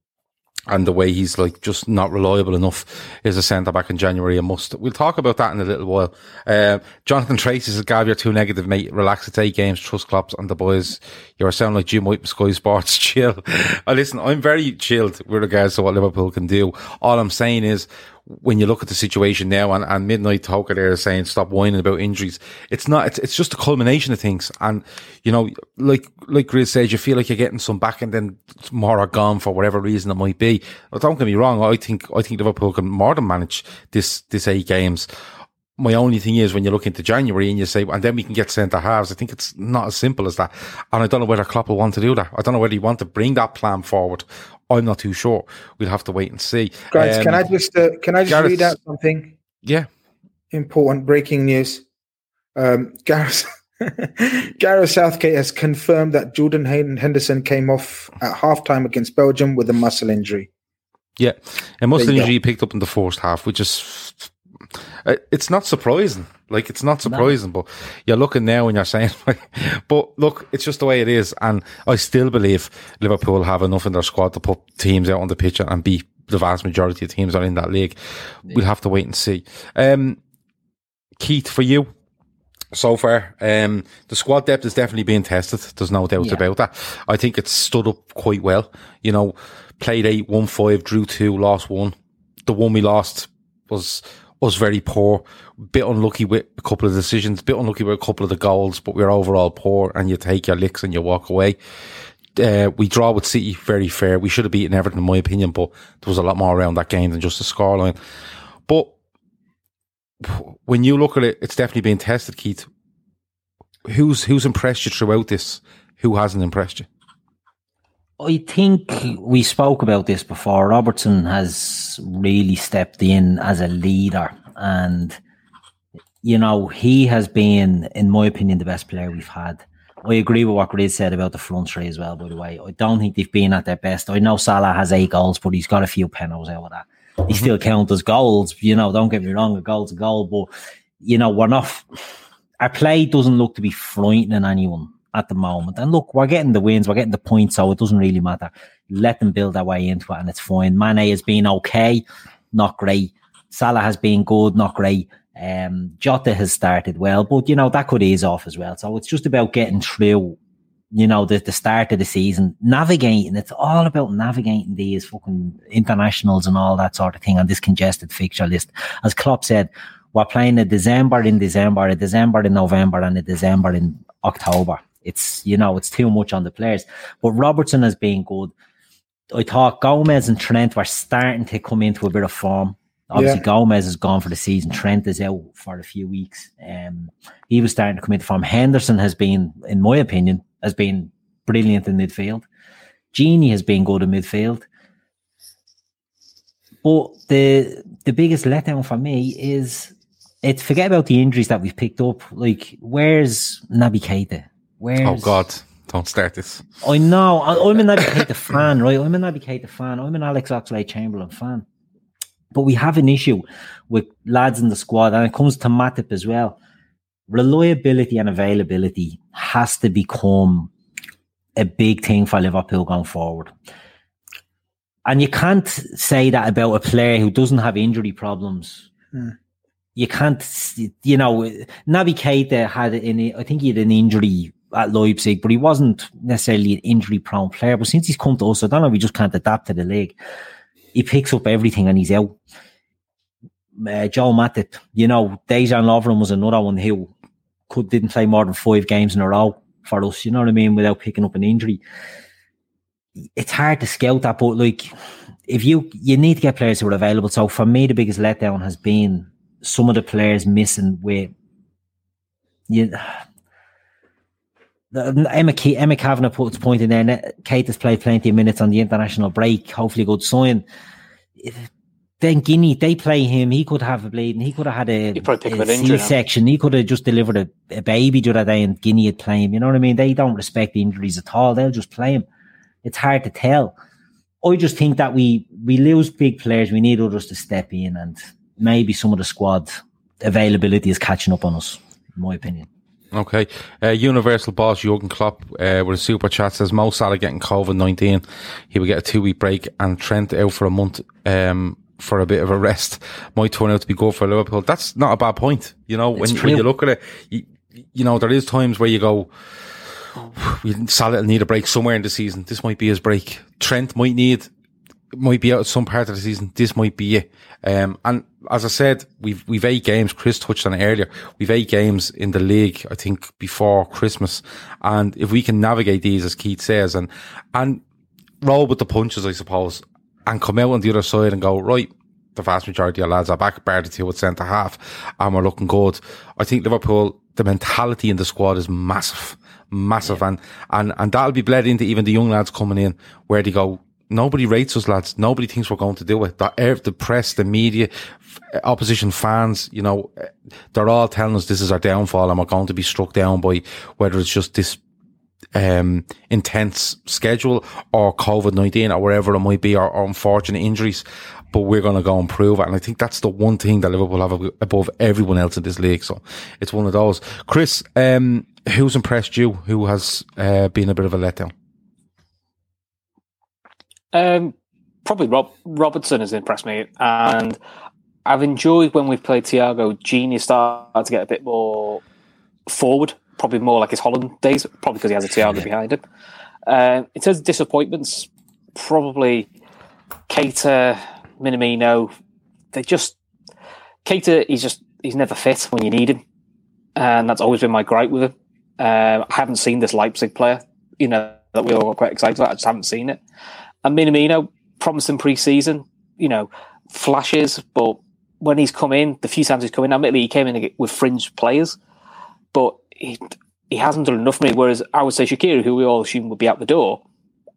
and the way he's like just not reliable enough is a centre back in January a must. We'll talk about that in a little while. Uh, Jonathan Tracy says, Gav, you're too negative, mate. Relax, it's eight games, trust clubs and the boys. You're sounding like Jim White with Sky Sports. Chill. uh, listen, I'm very chilled with regards to what Liverpool can do. All I'm saying is when you look at the situation now and, and Midnight Toker there saying stop whining about injuries. It's not, it's, it's just a culmination of things. And, you know, like, like Grizz says, you feel like you're getting some back and then more are gone for whatever reason it might be. But don't get me wrong. I think, I think Liverpool can more than manage this, this eight games my only thing is when you look into January and you say, and then we can get centre halves. I think it's not as simple as that. And I don't know whether Klopp will want to do that. I don't know whether he want to bring that plan forward. I'm not too sure. We'll have to wait and see. Guys, um, can I just uh, can I just Gareth, read out something? Yeah, important breaking news. Um, Gareth Gareth Southgate has confirmed that Jordan Henderson came off at halftime against Belgium with a muscle injury. Yeah, a muscle injury he picked up in the first half, which is it's not surprising. Like it's not surprising, no. but you're looking now and you're saying, but look, it's just the way it is. And I still believe Liverpool have enough in their squad to put teams out on the pitch and beat the vast majority of teams are in that league. Yeah. We'll have to wait and see. Um, Keith, for you, so far. Um, the squad depth is definitely being tested. There's no doubt yeah. about that. I think it's stood up quite well. You know, played eight, won five, drew two, lost one. The one we lost was was very poor. Bit unlucky with a couple of decisions, bit unlucky with a couple of the goals, but we are overall poor and you take your licks and you walk away. Uh, we draw with City very fair. We should have beaten Everton, in my opinion, but there was a lot more around that game than just the scoreline. But when you look at it, it's definitely being tested, Keith. Who's who's impressed you throughout this? Who hasn't impressed you? I think we spoke about this before. Robertson has really stepped in as a leader, and you know he has been, in my opinion, the best player we've had. I agree with what Grizz said about the front three as well. By the way, I don't think they've been at their best. I know Salah has eight goals, but he's got a few penalties out of that. He mm-hmm. still count as goals. You know, don't get me wrong, a goal's a goal, but you know we're not. Our play doesn't look to be frightening anyone at the moment. And look, we're getting the wins, we're getting the points, so it doesn't really matter. Let them build their way into it, and it's fine. Mane has been okay, not great. Salah has been good, not great. Um, Jota has started well, but you know that could ease off as well. So it's just about getting through. You know the the start of the season, navigating. It's all about navigating these fucking internationals and all that sort of thing on this congested fixture list. As Klopp said, we're playing a December in December, a December in November, and a December in October. It's you know it's too much on the players. But Robertson has been good. I thought Gomez and Trent were starting to come into a bit of form. Obviously, Yeah. Gomez is gone for the season. Trent is out for a few weeks. Um, he was starting to come into form. Henderson has been, in my opinion, has been brilliant in midfield. Gini has been good in midfield. But the the biggest letdown for me is it's forget about the injuries that we've picked up. Like, where's Naby Keita? Where's Oh God, don't start this. I know. I, I'm a Naby Keita fan, right? I'm a Naby Keita fan. I'm an Alex Oxlade Chamberlain fan. But we have an issue with lads in the squad, and it comes to Matip as well. Reliability and availability has to become a big thing for Liverpool going forward. And you can't say that about a player who doesn't have injury problems. Hmm. You can't, you know, Naby Keita had an, I think he had an injury at Leipzig, but he wasn't necessarily an injury prone player. But since he's come to us, I don't know, we just can't adapt to the league. He picks up everything and he's out. Uh, Joel Matip, you know, Dejan Lovren was another one who could didn't play more than five games in a row for us, you know what I mean, without picking up an injury. It's hard to scout that, but like if you you need to get players who are available. So for me, the biggest letdown has been some of the players missing with you. The- Emma Ke- Emma Kavanagh puts point in there. Keita has played plenty of minutes on the international break. Hopefully, a good sign. Then Guinea, they play him. He could have a bleeding. He could have had a, He'd probably pick up a an injury now. C-section. He could have just delivered a, a baby the other day, and Guinea would play him. You know what I mean? They don't respect injuries at all. They'll just play him. It's hard to tell. I just think that we we lose big players. We need others to step in, and maybe some of the squad availability is catching up on us. In my opinion. Okay. Uh, Universal boss Jurgen Klopp uh, with a super chat says Mo Salah getting COVID 19. He will get a two week break and Trent out for a month um, for a bit of a rest. Might turn out to be good for Liverpool. That's not a bad point. You know, when, when you look at it, you, you know, there is times where you go, Salah will need a break somewhere in the season. This might be his break. Trent might need might be out at some part of the season. This might be it. Um, and as I said, we've we've eight games. Chris touched on it earlier. We've eight games in the league. I think before Christmas, and if we can navigate these, as Keith says, and and roll with the punches, I suppose, and come out on the other side and go right. The vast majority of lads are back, bar the two at centre half, and we're looking good. I think Liverpool, the mentality in the squad is massive, massive, and and and that'll be bled into even the young lads coming in, where they go, nobody rates us, lads. Nobody thinks we're going to do it. The, the press, the media, opposition fans, you know, eh, they're all telling us this is our downfall and we're going to be struck down by whether it's just this um, intense schedule or COVID 19 or wherever it might be or, or unfortunate injuries. But we're going to go and prove it. And I think that's the one thing that Liverpool have above everyone else in this league. So it's one of those. Chris, um, who's impressed you? Who has uh, been a bit of a letdown? Um, probably Rob Robertson has impressed me, and I've enjoyed when we've played Thiago. Genius started to get a bit more forward, probably more like his Holland days, probably because he has a Thiago behind him. Uh, in terms of disappointments, probably Keita, Minamino. They just Keita. He's just he's never fit when you need him, and that's always been my gripe with him. Um, I haven't seen this Leipzig player, you know, that we all got quite excited about. I just haven't seen it. And Minamino, promising pre-season, you know, flashes, but when he's come in, the few times he's come in, admittedly he came in with fringe players, but he he hasn't done enough for me. Whereas I would say Shaqiri, who we all assume would be out the door,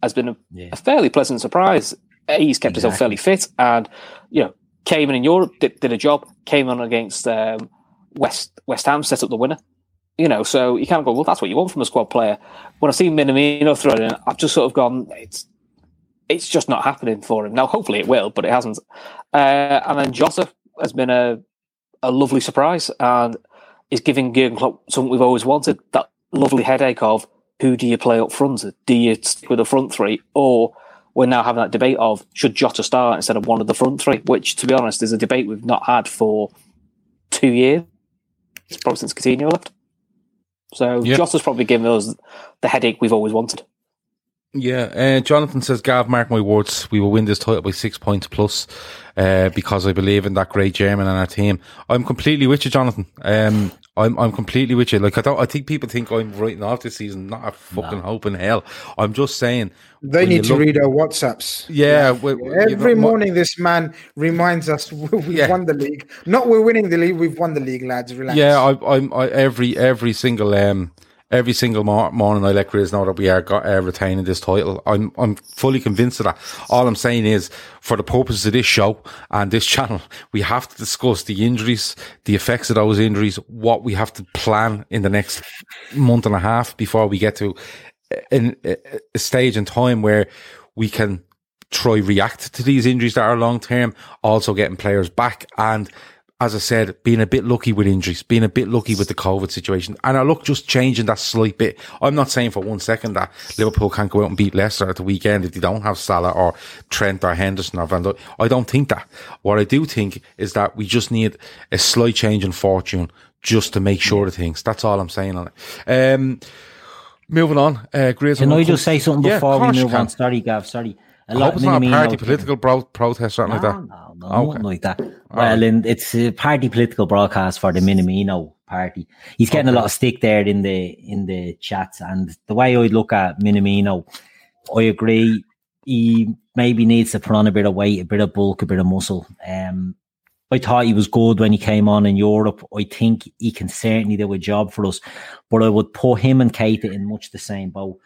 has been a, a fairly pleasant surprise. He's kept himself fairly fit, and you know, came in in Europe, did, did a job, came on against um, West West Ham, set up the winner. You know, so you kind of go, well, that's what you want from a squad player. When I've seen Minamino thrown in, I've just sort of gone, it's it's just not happening for him. Now, hopefully it will, but it hasn't. Uh, and then Jota has been a a lovely surprise and is giving Jurgen Klopp something we've always wanted, that lovely headache of who do you play up front? Do you stick with the front three? Or we're now having that debate of should Jota start instead of one of the front three, which, to be honest, is a debate we've not had for two years. It's probably since Coutinho left. So Yeah. Jota's probably given us the headache we've always wanted. Yeah, uh, Jonathan says, Gav, mark my words, we will win this title by six points plus, uh, because I believe in that great German and our team. I'm completely with you, Jonathan. Um, I'm I'm completely with you. Like I don't I think people think I'm writing off this season. Not a fucking no. hope in hell. I'm just saying they need to look, read our WhatsApps. Yeah, every know, morning this man reminds us we've yeah. won the league. Not we're winning the league, we've won the league, lads. Relax. Yeah, I, I'm I, every every single um every single morning I let Chris know that we are got, uh, retaining this title. I'm I'm fully convinced of that. All I'm saying is, for the purposes of this show and this channel, we have to discuss the injuries, the effects of those injuries, what we have to plan in the next month and a half before we get to a stage in time where we can try react to these injuries that are long term, also getting players back and as I said, being a bit lucky with injuries, being a bit lucky with the COVID situation. And I look just changing that slight bit. I'm not saying for one second that Liverpool can't go out and beat Leicester at the weekend if they don't have Salah or Trent or Henderson or Van Dijk. I don't think that. What I do think is that we just need a slight change in fortune just to make sure of things. That's all I'm saying on it. Um, moving on, uh, Can I just say something before yeah, we move on? Sorry, Gav, sorry. A I hope it's not a party political bro- protest or something no, like that. No, no, okay. nothing like that. well, in, it's a party political broadcast for the Minamino party. He's getting okay. a lot of stick there in the in the chats, and the way I look at Minamino, I agree. He maybe needs to put on a bit of weight, a bit of bulk, a bit of muscle. Um, I thought he was good when he came on in Europe. I think he can certainly do a job for us, but I would put him and Keita in much the same boat.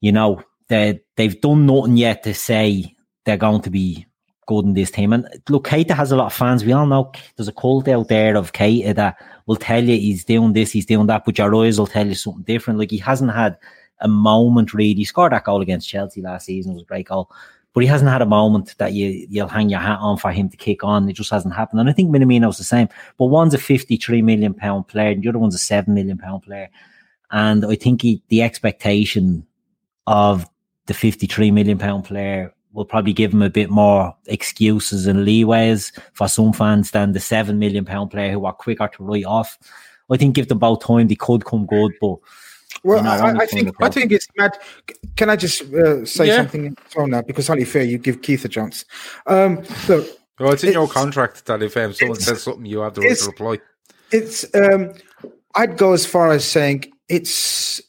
You know, they they've done nothing yet to say they're going to be good in this team. And look, Keita has a lot of fans. We all know there's a cult out there of Keita that will tell you he's doing this, he's doing that, but your eyes will tell you something different. Like he hasn't had a moment really. He scored that goal against Chelsea last season, it was a great goal. But he hasn't had a moment that you you'll hang your hat on for him to kick on. It just hasn't happened. And I think Minamino's the same. But one's a fifty-three million pound player, and the other one's a seven million pound player. And I think he, the expectation of the 53 million pound player will probably give him a bit more excuses and leeways for some fans than the 7 million pound player who are quicker to write off. I think give them both time, they could come good, but well, you know, I, I think I think it's mad. Can I just uh, say yeah. something on that? Because only fair, you give Keith a chance. Um, look, well, it's in it's, your contract that if um, someone says something, you have the right to reply. It's. Um, I'd go as far as saying it's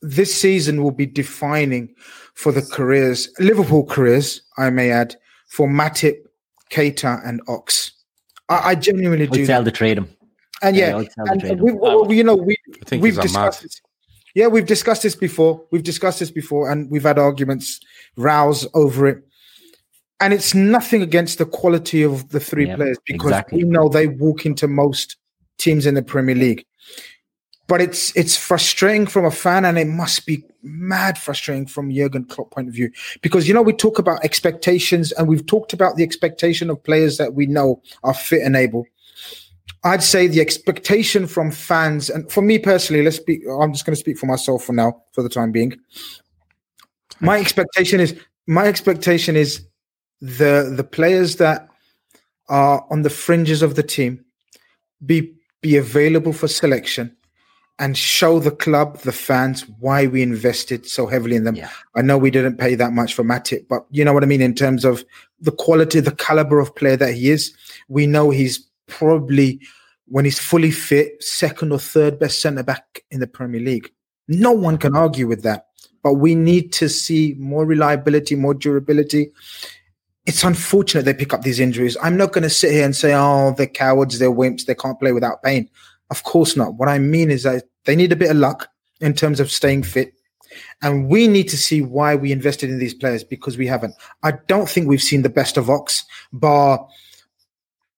this season will be defining for the careers, Liverpool careers, I may add, for Matip, Keita, and Ox. I, I genuinely do. Sell the trade them. And yeah, yeah and we, we, you know, we we've discussed this. Yeah, we've discussed this before. We've discussed this before, and we've had arguments, rows over it. And it's nothing against the quality of the three players because exactly. we know they walk into most teams in the Premier League but it's it's frustrating from a fan, and it must be mad frustrating from Jurgen Klopp point of view because you know we talk about expectations, and we've talked about the expectation of players that we know are fit and able. I'd say the expectation from fans, and for me personally, let's be. I'm just going to speak for myself for now, for the time being. My expectation is my expectation is the the players that are on the fringes of the team be be available for selection and show the club, the fans, why we invested so heavily in them. Yeah. I know we didn't pay that much for Matip, but you know what I mean in terms of the quality, the caliber of player that he is. We know he's probably, when he's fully fit, second or third best centre back in the Premier League. No one can argue with that. But we need to see more reliability, more durability. It's unfortunate they pick up these injuries. I'm not going to sit here and say, oh, they're cowards, they're wimps, they can't play without pain. Of course not. What I mean is that they need a bit of luck in terms of staying fit. And we need to see why we invested in these players because we haven't. I don't think we've seen the best of Ox, bar,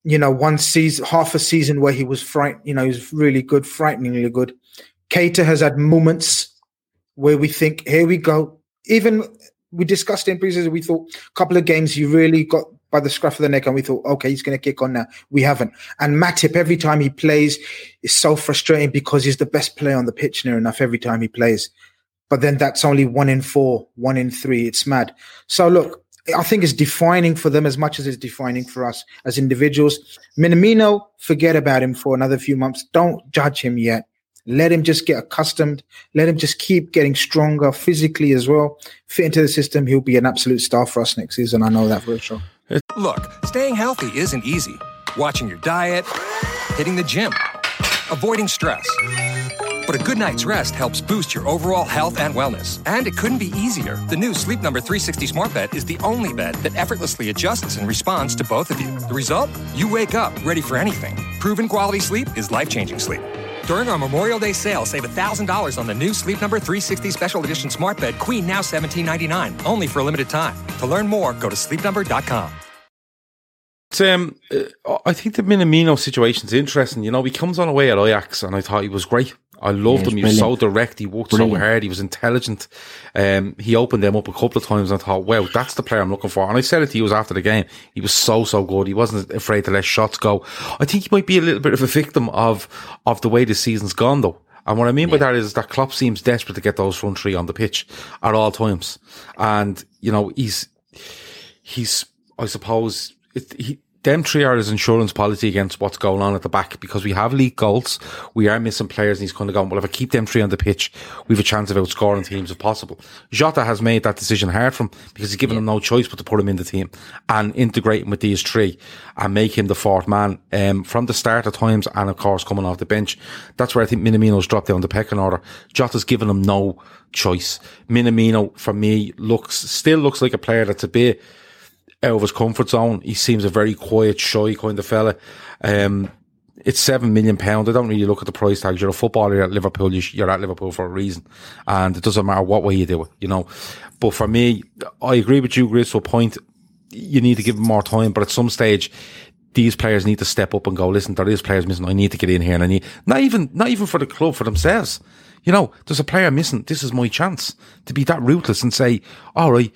you know, one season, half a season where he was fright, you know, he was really good, frighteningly good. Keita has had moments where we think, here we go. Even we discussed in preseason, we thought a couple of games you really got by the scruff of the neck and we thought, okay, he's going to kick on now. We haven't. And Matip, every time he plays, is so frustrating because he's the best player on the pitch near enough every time he plays. But then that's only one in four, one in three. It's mad. So look, I think it's defining for them as much as it's defining for us as individuals. Minamino, forget about him for another few months. Don't judge him yet. Let him just get accustomed. Let him just keep getting stronger physically as well. Fit into the system. He'll be an absolute star for us next season. I know that for sure. Look, staying healthy isn't easy. Watching your diet, hitting the gym, avoiding stress. But a good night's rest helps boost your overall health and wellness. And it couldn't be easier. The new Sleep Number 360 Smart Bed is the only bed that effortlessly adjusts and responds to both of you. The result? You wake up ready for anything. Proven quality sleep is life changing sleep. During our Memorial Day sale, save $1,000 on the new Sleep Number 360 Special Edition Smart Bed Queen now $17.99, only for a limited time. To learn more, go to sleepnumber.com. Um, uh, I think the Minamino situation is interesting. You know, he comes on away at Ajax, and I thought he was great. I loved Yeah, him. He was so direct. He worked Brilliant. so hard. He was intelligent. Um, he opened them up a couple of times and I thought, wow, that's the player I'm looking for. And I said it to you after the game. He was so, so good. He wasn't afraid to let shots go. I think he might be a little bit of a victim of, of the way the season's gone though. And what I mean by that is that Klopp seems desperate to get those front three on the pitch at all times. And, you know, he's, he's, I suppose, it, he, them three are his insurance policy against what's going on at the back because we have league goals. We are missing players and he's kind of gone, well, if I keep them three on the pitch, we have a chance of outscoring teams if possible. Jota has made that decision hard for him because he's given him no choice but to put him in the team and integrate him with these three and make him the fourth man, um, from the start at times and of course coming off the bench. That's where I think Minamino's dropped down the pecking order. Jota's given him no choice. Minamino, for me, looks, still looks like a player that's a bit, out of his comfort zone. He seems a very quiet, shy kind of fella. Um, it's seven million pound. I don't really look at the price tags. You're a footballer you're at Liverpool. You're at Liverpool for a reason, and it doesn't matter what way you do it, you know. But for me, I agree with you, Chris. To a point, you need to give him more time. But at some stage, these players need to step up and go. Listen, there is players missing. I need to get in here, and I need not even not even for the club for themselves. You know, there's a player missing. This is my chance to be that ruthless and say, all right,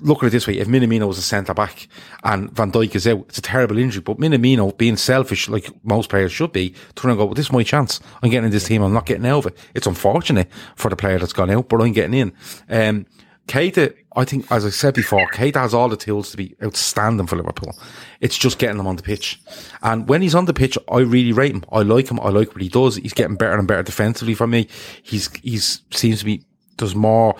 look at it this way: if Minamino was a centre back and Van Dijk is out, it's a terrible injury. But Minamino, being selfish like most players should be, turn and go, well, "This is my chance. I'm getting in this team. I'm not getting out of it." It's unfortunate for the player that's gone out, but I'm getting in. Um, Keita, I think, as I said before, Keita has all the tools to be outstanding for Liverpool. It's just getting him on the pitch. And when he's on the pitch, I really rate him. I like him. I like what he does. He's getting better and better defensively for me. He's, he's, seems to be, does more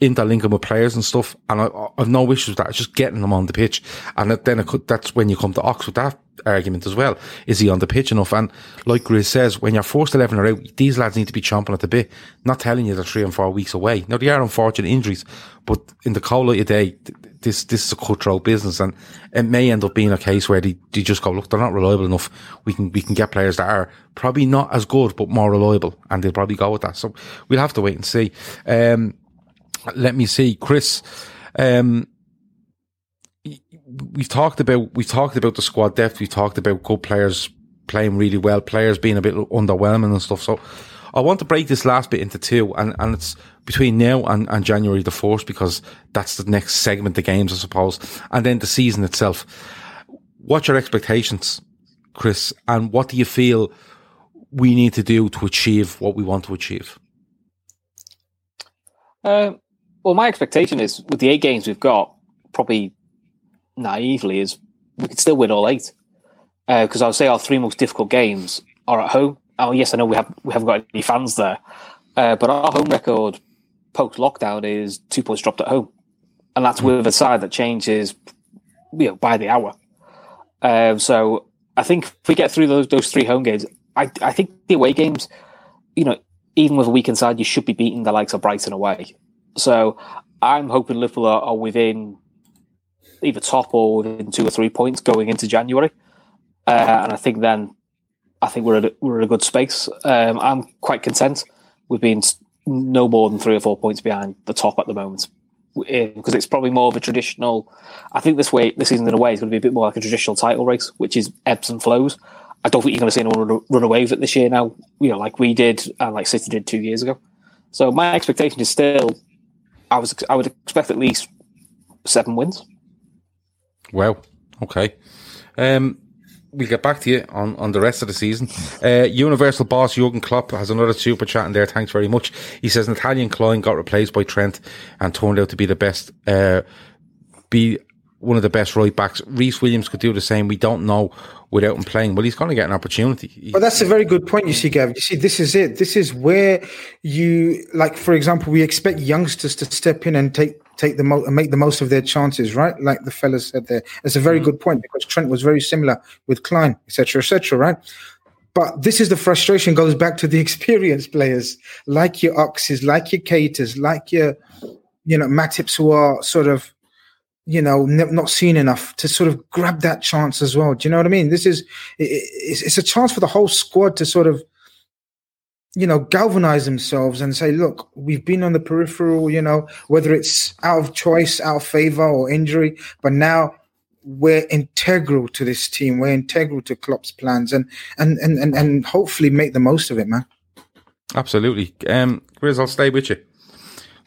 interlinking with players and stuff. And I, I've no issues with that. It's just getting them on the pitch. And then could, that's when you come to Ox with that argument as well. Is he on the pitch enough? And like Grizz says, when your first 11 are out, these lads need to be chomping at the bit. Not telling you they're three and four weeks away. Now, they are unfortunate injuries, but in the cold light of day, this, this is a cutthroat business and it may end up being a case where they, they just go, look, they're not reliable enough. We can, we can get players that are probably not as good, but more reliable. And they'll probably go with that. So we'll have to wait and see. Um, let me see, Chris. Um, we've talked about we've talked about the squad depth. We've talked about good players playing really well, players being a bit underwhelming and stuff. So I want to break this last bit into two, and, and it's between now and, and January the fourth because that's the next segment of games, I suppose, and then the season itself. What's your expectations, Chris, and what do you feel we need to do to achieve what we want to achieve? Um, well, my expectation is with the eight games we've got, probably naively, is we could still win all eight. Because I would say our three most difficult games are at home. Oh, yes, I know we have we haven't got any fans there, uh, but our home record post lockdown is two points dropped at home, and that's with a side that changes, you know, by the hour. Um, so I think if we get through those those three home games, I I think the away games, you know, even with a weak inside, you should be beating the likes of Brighton away. So I'm hoping Liverpool are, are within either top or within two or three points going into January, uh, and I think then I think we're at a, we're at a good space. Um, I'm quite content with being no more than three or four points behind the top at the moment because it's probably more of a traditional. I think this way this season in a way is going to be a bit more like a traditional title race, which is ebbs and flows. I don't think you're going to see anyone run, run away with it this year now, you know, like we did and like City did two years ago. So my expectation is still, I was I would expect at least seven wins. Wow. Okay. Um, we'll get back to you on, on the rest of the season. Uh, Universal boss Jurgen Klopp has another super chat in there. Thanks very much. He says Nathaniel Clyne got replaced by Trent and turned out to be the best, uh, be one of the best right backs. Rhys Williams could do the same. We don't know without him playing, but he's going to get an opportunity. But that's a very good point you see, Gav. You see, this is it. This is where you like, for example, we expect youngsters to step in and take take the mo- and make the most of their chances, right? Like the fellas said there. It's a very mm. good point because Trent was very similar with Clyne, etc., etc., right? But this is the frustration goes back to the experienced players, like your Oxes, like your Keitas, like your, you know, Matips who are sort of, you know, n- not seen enough to sort of grab that chance as well. Do you know what I mean? This is, it's, it's a chance for the whole squad to sort of, you know, galvanize themselves and say, look, we've been on the peripheral, you know, whether it's out of choice, out of favor or injury, but now we're integral to this team. We're integral to Klopp's plans and and and and, and hopefully make the most of it, man. Absolutely. Um, Grizz, I'll stay with you.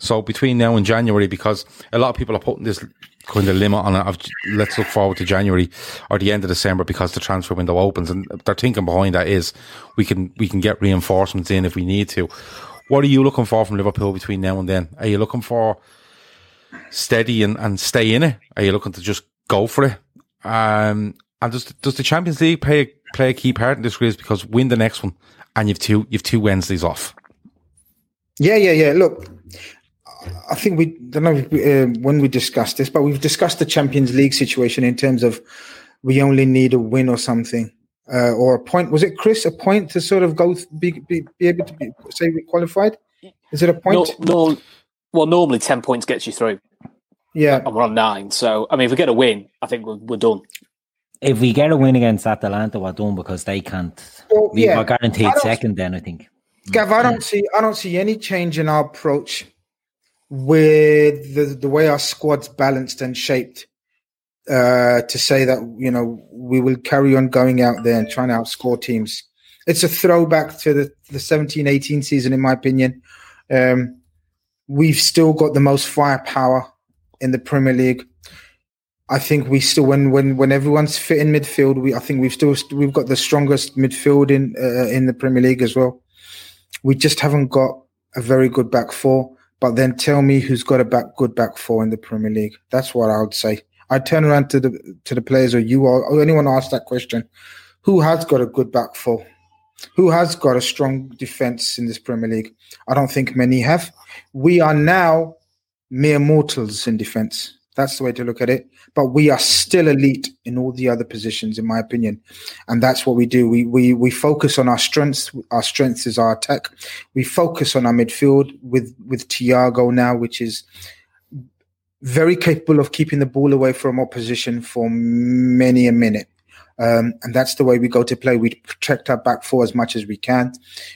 So between now and January, because a lot of people are putting this kind of limit on it of let's look forward to January or the end of December because the transfer window opens, and their thinking behind that is we can we can get reinforcements in if we need to. What are you looking for from Liverpool between now and then? Are you looking for steady and, and stay in it? Are you looking to just go for it? Um, and does does the Champions League play play a key part in this race because win the next one and you've two you've two Wednesdays off? Yeah, yeah, yeah. Look, I think we don't know uh, when we discussed this, but we've discussed the Champions League situation in terms of we only need a win or something. Uh, or a point. Was it Chris? A point to sort of go be be, be able to be, say we qualified? Is it a point? No, no, well, normally ten points gets you through. Yeah, and we're on nine. So I mean, if we get a win, I think we're, we're done. If we get a win against Atalanta, we're done because they can't. Well, we yeah. are guaranteed second. Then I think. Gav, I don't see I don't see any change in our approach with the the way our squad's balanced and shaped uh, to say that you know we will carry on going out there and trying to outscore teams. It's a throwback to the the 17-18 season, in my opinion. Um, we've still got the most firepower in the Premier League. I think we still when when when everyone's fit in midfield, we I think we've still we've got the strongest midfield in uh, in the Premier League as well. We just haven't got a very good back four. But then tell me who's got a back good back four in the Premier League. That's what I would say. I turn around to the to the players or you or, anyone ask that question. Who has got a good back four? Who has got a strong defense in this Premier League? I don't think many have. We are now mere mortals in defense. That's the way to look at it. But we are still elite in all the other positions, in my opinion. And that's what we do. We we we focus on our strengths. Our strengths is our attack. We focus on our midfield with with Thiago now, which is very capable of keeping the ball away from opposition for many a minute. Um, and that's the way we go to play. We protect our back four as much as we can.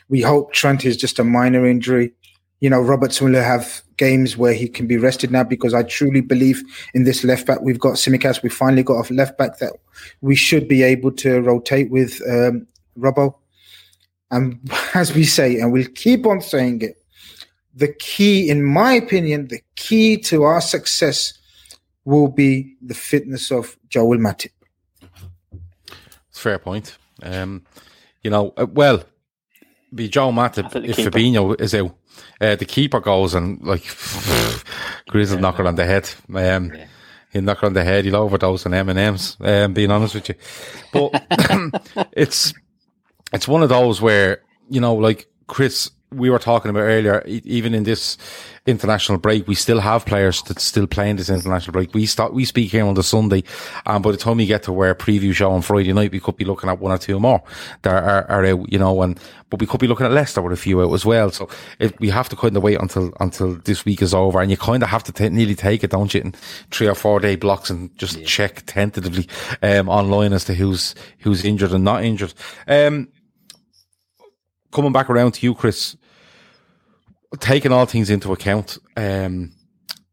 We hope Trent is just a minor injury. You know, Robertson will have games where he can be rested now because I truly believe in this left back. We've got Tsimikas. We finally got a left back that we should be able to rotate with um, Robbo. And as we say, and we'll keep on saying it, the key, in my opinion, the key to our success will be the fitness of Joel Matip. It's fair point. Um, you know, uh, well, be Joe Matip if keeper. Fabinho is out. Uh, the keeper goes and like Grizz will knock her on the head. Um, yeah. He'll knock her on the head. He'll overdose on M and M's. Um, being honest with you, but it's it's one of those where you know, like Chris, we were talking about earlier. Even in this international break, we still have players that still playing this international break. We start, we speak here on the Sunday, and by the time we get to where preview show on Friday night, we could be looking at one or two more that are, are out, you know, and but we could be looking at Leicester with a few out as well. So it, we have to kind of wait until until this week is over, and you kind of have to t- nearly take it, don't you, in three or four day blocks and just yeah. check tentatively um, online as to who's who's injured and not injured. Um, coming back around to you, Chris taking all things into account, um,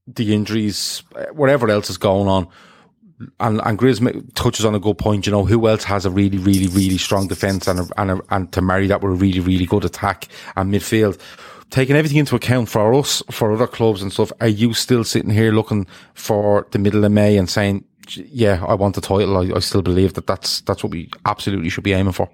the injuries, whatever else is going on, and and Grizz touches on a good point. You know, who else has a really, really, really strong defense and a, and a, and to marry that with a really, really good attack and midfield. Taking everything into account for us, for other clubs and stuff, are you still sitting here looking for the middle of May and saying, "Yeah, I want the title"? I, I still believe that that's that's what we absolutely should be aiming for.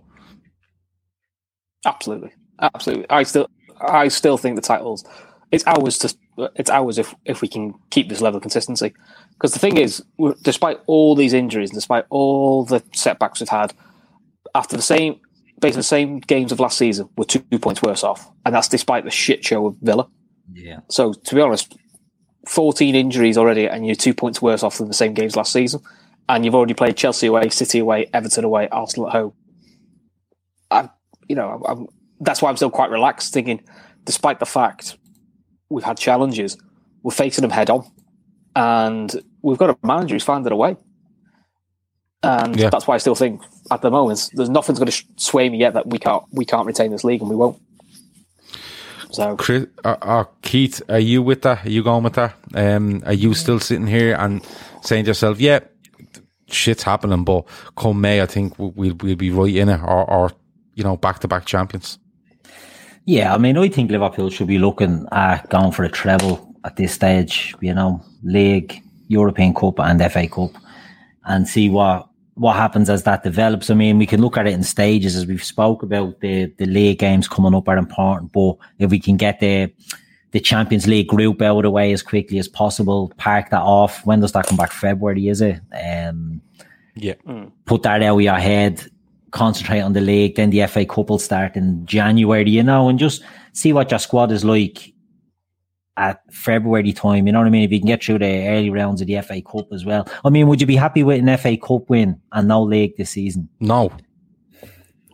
Absolutely, absolutely. I still I still think the titles it's ours to it's ours if if we can keep this level of consistency. Because the thing is, despite all these injuries, and despite all the setbacks we've had, after the same on the same games of last season, we're two points worse off, and that's despite the shit show of Villa. Yeah. So to be honest, fourteen injuries already, and you're two points worse off than the same games last season, and you've already played Chelsea away, City away, Everton away, Arsenal at home. I, you know, I'm, that's why I'm still quite relaxed, thinking, despite the fact we've had challenges, we're facing them head on, and we've got a manager who's found it way. And Yeah. that's why I still think at the moment there's nothing's going to sway me yet that we can't we can't retain this league and we won't. So Chris, uh, uh, Keith, are you with that? Are you going with that? Um, are you still sitting here and saying to yourself, "Yeah, shit's happening," but come May, I think we'll we'll, we'll be right in it, or, or you know, back to back champions. Yeah, I mean, I think Liverpool should be looking at going for a treble at this stage. You know, League, European Cup, and FA Cup, and see what what happens as that develops. I mean, we can look at it in stages, as we've spoke about. The the league games coming up are important, but if we can get the the Champions League group out of the way as quickly as possible, park that off. When does that come back? February, is it? Um, Yeah. put that out of your head, concentrate on the league, then the FA Cup will start in January, you know, and just see what your squad is like at February time. You know what I mean? If you can get through the early rounds of the FA Cup as well. I mean, would you be happy with an FA Cup win and no league this season? No.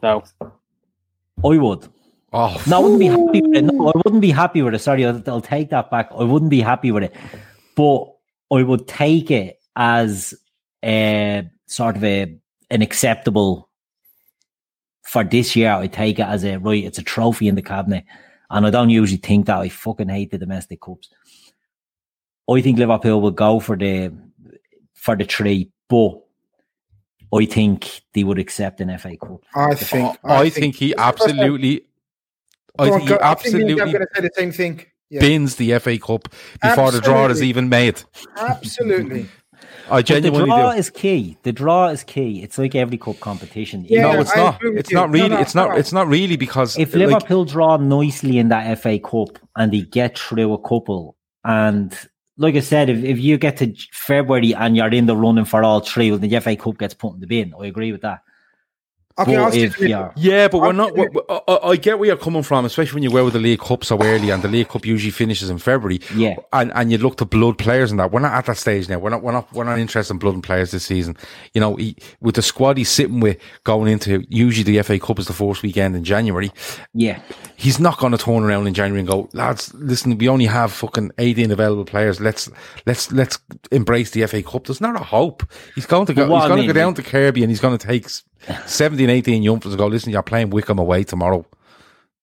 no, I would. Oh, No, I wouldn't be happy with it. No, I wouldn't be happy with it. Sorry, I'll, I'll take that back. I wouldn't be happy with it. But I would take it as a sort of a an acceptable for this year. I take it as a right, it's a trophy in the cabinet. And I don't usually think that. I fucking hate the domestic cups. I think Liverpool will go for the for the three, but I think they would accept an FA Cup. I think. I, think, he absolutely, I think he go- I think me and Gav absolutely going to say the same thing. Yeah, bins the FA Cup before the draw is even made. absolutely. I But the draw do. is key. The draw is key. It's like every cup competition. Yeah, no, it's I not. It's not No, really. no, it's not. It's not really because If like, Liverpool draw nicely in that FA Cup and they get through a couple, and like I said, if, if you get to February and you're in the running for all three, well, the FA Cup gets put in the bin. I agree with that. Okay, I'll But if with you're Yeah, but we're not. we- we- I, I get where you're coming from, especially when you go with the League Cup so early, and the League Cup usually finishes in February. Yeah. and and you look to blood players and that. We're not at that stage now. We're not. We're not. We're not interested in blood and players this season. You know, he, with the squad he's sitting with going into usually the FA Cup is the first weekend in January. yeah, He's not going to turn around in January and go, lads, listen, we only have fucking 18 available players. Let's, let's, let's embrace the FA Cup. There's not a hope. He's going to go, he's I going to go down to Kirkby and he's going to take s- 17, 18 youngsters and go, listen, you're playing Wycombe away tomorrow.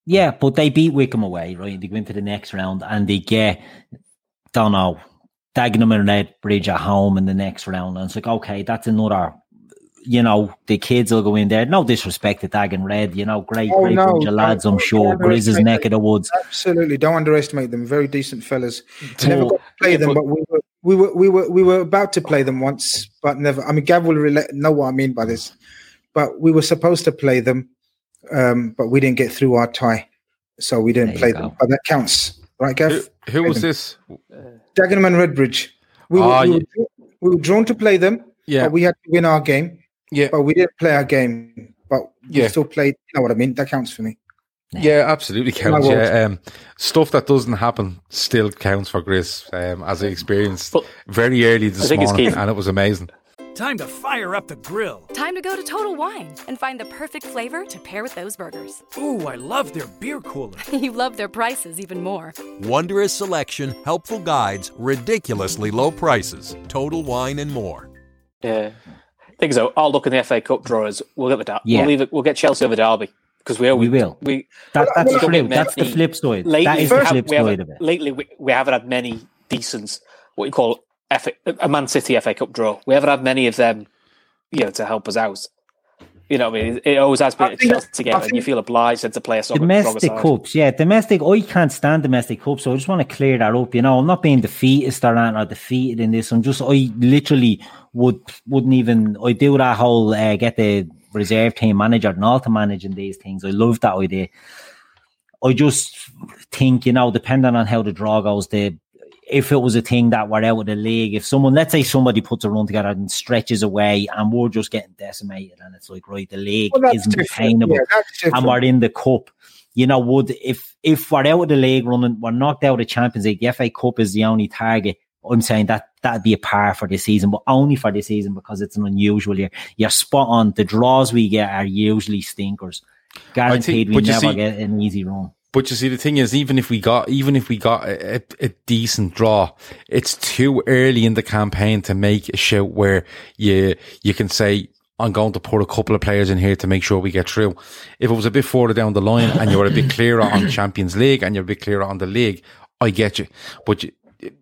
yeah, but they beat Wycombe away, right? They go into the next round and they get, don't know, Dagenham and Redbridge at home in the next round. And it's like, okay, that's another. You know, the kids will go in there. No disrespect to Dag and Red, you know, great, Oh, great no, bunch of lads, I'm sure. don't Grizz's neck of the woods. Absolutely, don't underestimate them. Very decent fellas. I never got to play yeah, them, but- but we were we were we were we were about to play them once, but never. I mean, Gav will rela- know what I mean by this. But we were supposed to play them, um, but we didn't get through our tie, so we didn't There play them. But that counts, right, Gav? Who, who was them. this? Dagenham and Redbridge. We were, Ah, we, yeah. were, we were drawn to play them, Yeah. but we had to win our game. Yeah. But we didn't play our game, but we Yeah. still played. You know what I mean? That counts for me. Yeah, absolutely counts. Yeah, um, stuff that doesn't happen still counts for Gris, um, as I experienced But- very early this I think it's morning, key. and it was amazing. Time to fire up the grill. Time to go to Total Wine and find the perfect flavor to pair with those burgers. Ooh, I love their beer cooler. you love their prices even more. Wondrous selection, helpful guides, ridiculously low prices, total wine and more. Yeah. think so. I'll look in the FA Cup drawers. We'll get the der- Yeah. we'll, leave it, we'll get Chelsea over Derby because we We will. We That, that's we don't true. That's the flip side. Lately, that is the flip we side of it. Lately, we, we haven't had many decent what you call FA, a Man City FA Cup draw. We haven't had many of them, you know, to help us out. You know, what I mean, it, it always has been I a think- Chelsea game, I and you feel obliged then to play a sort Domestic of cups, yeah, domestic. I can't stand domestic cups, so I just want to clear that up. You know, I'm not being defeatist or anything or defeated in this. I'm just, I literally would wouldn't even. I do that whole uh, get the reserve team manager and all to managing these things. I love that idea. I just think, you know, depending on how the draw goes, the if it was a thing that we're out of the league, if someone, let's say somebody puts a run together and stretches away, and we're just getting decimated, and it's like, right, the league Well, that's isn't different. attainable Yeah, and we're in the cup. You know, would if if we're out of the league running, we're knocked out of the Champions League. The FA Cup is the only target. I'm saying that that'd be a par for this season, but only for this season because it's an unusual year. You're spot on. The draws we get are usually stinkers. Guaranteed, we never see- get an easy run. But you see, the thing is, even if we got, even if we got a, a, decent draw, it's too early in the campaign to make a shout where you, you can say, I'm going to put a couple of players in here to make sure we get through. If it was a bit further down the line and you were a bit clearer on Champions League and you're a bit clearer on the league, I get you. But you,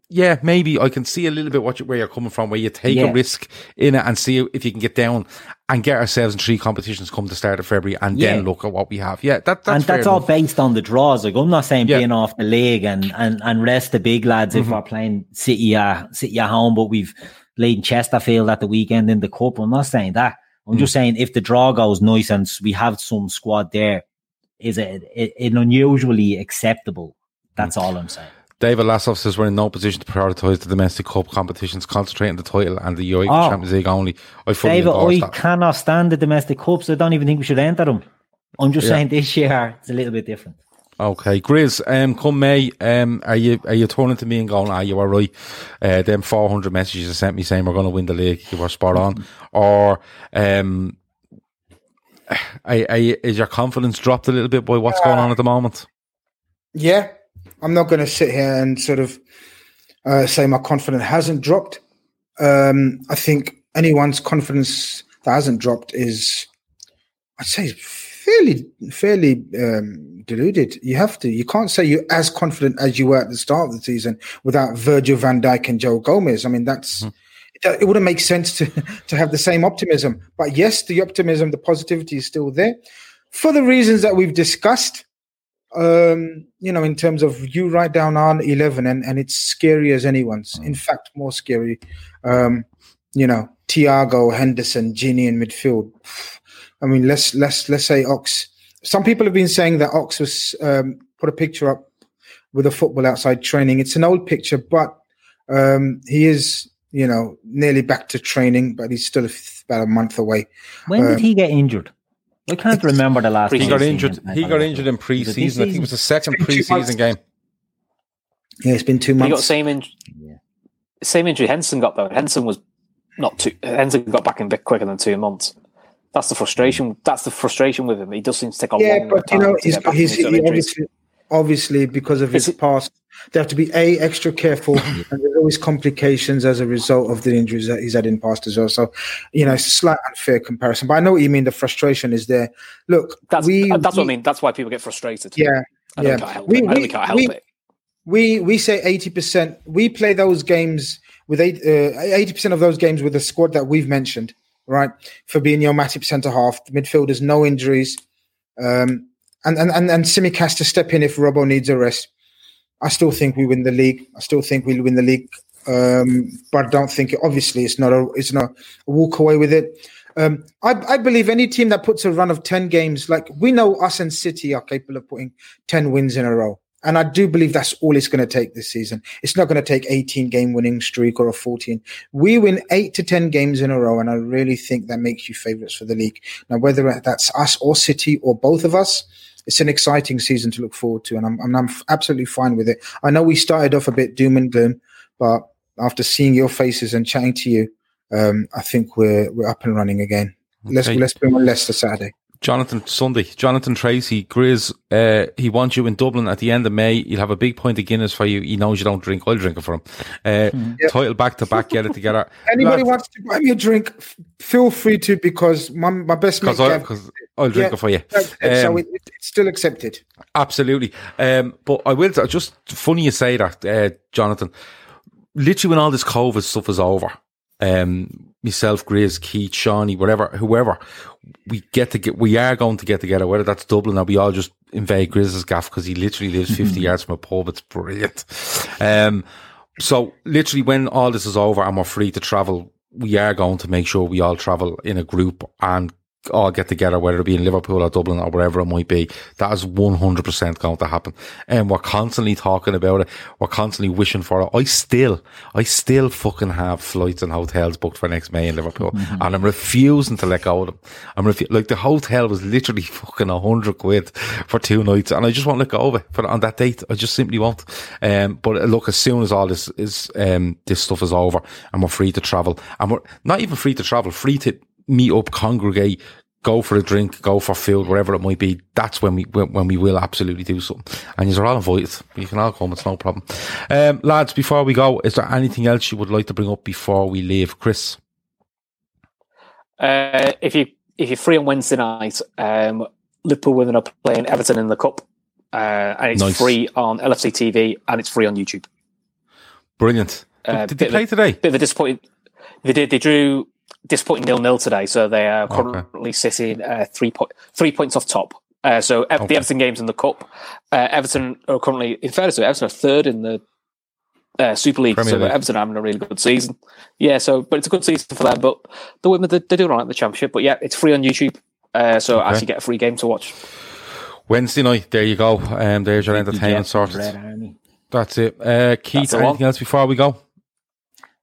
yeah, maybe I can see a little bit what you, where you're coming from, where you take Yeah. a risk in it and see if you can get down and get ourselves in three competitions come the start of February and then look at what we have. Yeah, that, that's and that's all enough. based on the draws. Like I'm not saying Yeah. being off the league and, and, and rest the big lads Mm-hmm. if we're playing City uh, City at home, but we've laid Chesterfield at the weekend in the cup. I'm not saying that. I'm Mm. just saying if the draw goes nice and we have some squad there, is it, it, it unusually acceptable? That's Mm. all I'm saying. David Lassoff says we're in no position to prioritise the domestic cup competitions, concentrating the title and the UEFA Oh. Champions League only. I fully David, I that. cannot stand the domestic cups. I don't even think we should enter them. I'm just Yeah. saying this year it's a little bit different. Okay, Grizz, um, come May, um, are you are you turning to me and going, ah, you are right. Uh, them 400 messages you sent me saying we're going to win the league, you were spot on. or, um, are, are you, is your confidence dropped a little bit by what's going on at the moment? Yeah, I'm not going to sit here and sort of uh, say my confidence hasn't dropped. Um, I think anyone's confidence that hasn't dropped is, I'd say, fairly fairly um, deluded. You have to. You can't say you're as confident as you were at the start of the season without Virgil van Dijk and Joe Gomez. I mean, that's. It it wouldn't make sense to to have the same optimism, but yes, the optimism, the positivity is still there, for the reasons that we've discussed um, you know, in terms of you write down on 11 and, and it's scary as anyone's. In fact, more scary. Um, you know, Thiago, Henderson, Gini in midfield. I mean, let's, let's, let's say Ox. Some people have been saying that Ox was, um, put a picture up with a football outside training. It's an old picture, but, um, he is, you know, nearly back to training, but he's still about a month away. When Um, did he get injured? I can't remember the last. He got injured. He got injured in preseason. it. I think it was the second It's been two months. pre-season game. Yeah, it's been two He got months. same injury. Same injury Henson got though. Henson was not too. Henson got back in a bit quicker than two months. That's the frustration. That's the frustration with him. He does seem to take a yeah, long but you time know, to he's, get back he's from his he obviously, obviously because of his it- past, they have to be a extra careful, and there's always complications as a result of the injuries that he's had in past as well. So, you know, it's a slight unfair comparison, but I know what you mean. The frustration is there. Look, That's we, that's what I mean. That's why people get frustrated. Yeah, I yeah. we can't help We- it. I know we- we can't help we- it. we we say eighty percent. We play those games with eight uh, eighty percent of those games with the squad that we've mentioned, right? Fabinho, Matip, centre half, the midfielders, no injuries, um, and and and and Simic has to step in if Robbo needs a rest. I still think we win the league. I still think we'll win the league, um, but I don't think obviously it's not a it's not a walk away with it. Um, I, I believe any team that puts a run of ten games, like we know us and City are capable of putting ten wins in a row. And I do believe that's all it's going to take this season. It's not going to take 18 game winning streak or a 14. We win eight to 10 games in a row. And I really think that makes you favorites for the league. Now, whether that's us or City or both of us, it's an exciting season to look forward to. And I'm, and I'm absolutely fine with it. I know we started off a bit doom and gloom, but after seeing your faces and chatting to you, um, I think we're, we're up and running again. Let's, let's bring on Leicester Saturday. Jonathan Sunday, Jonathan Tracy, Grizz, uh, he wants you in Dublin at the end of May. He'll have a big pint of Guinness for you. He knows you don't drink. I'll drink it for him. Uh, Title back to back, get it together. Anybody wants to buy me a drink, f- feel free to because my, my best mate Because Gav- I'll drink Yeah, it for you. so Um, it, it's still accepted. Absolutely. Um, but I will, just funny you say that, uh, Jonathan. Literally, when all this COVID stuff is over, um, myself, Grizz, Keith, Shawnee, whatever, whoever, we get to get, we are going to get together, whether that's Dublin or we all just invade Grizz's gaff because he literally lives 50 yards from a pub. It's brilliant. Um, so literally when all this is over and we're free to travel, we are going to make sure we all travel in a group and all get together, whether it be in Liverpool or Dublin or wherever it might be. That is 100% going to happen. And we're constantly talking about it. We're constantly wishing for it. I still, I still fucking have flights and hotels booked for next May in Liverpool and I'm refusing to let go of them. I'm refu- like the hotel was literally fucking a hundred quid for two nights and I just won't let go of it for on that date. I just simply won't. Um, but uh, look, as soon as all this is, um, this stuff is over and we're free to travel and we're not even free to travel, free to meet up, congregate, go for a drink, go for food, wherever it might be. That's when we when, we will absolutely do something. And you're all invited. You can all come. It's no problem. Um, lads, before we go, is there anything else you would like to bring up before we leave, Chris? Uh, if you if you're free on Wednesday night, um, Liverpool women are playing Everton in the cup, uh, and it's Nice. free on LFC TV and it's free on YouTube. Brilliant. Uh, Did they of a- play today? Bit of a disappointing. They did. They drew disappointing nil nil today, so they are currently sitting uh, three point three points off top. Uh, so Okay. the Everton games in the cup. Uh, Everton are currently, in fairness, to Everton are third in the uh, Super League. Premier so League. Everton are having a really good season. Yeah, so but it's a good season for them. But the women they- doing all right in the championship. But yeah, it's free on YouTube. Uh, so Okay. actually get a free game to watch. Wednesday night. There you go. Um, there's your entertainment sorted. That's it. Uh, Keith, one. anything else before we go?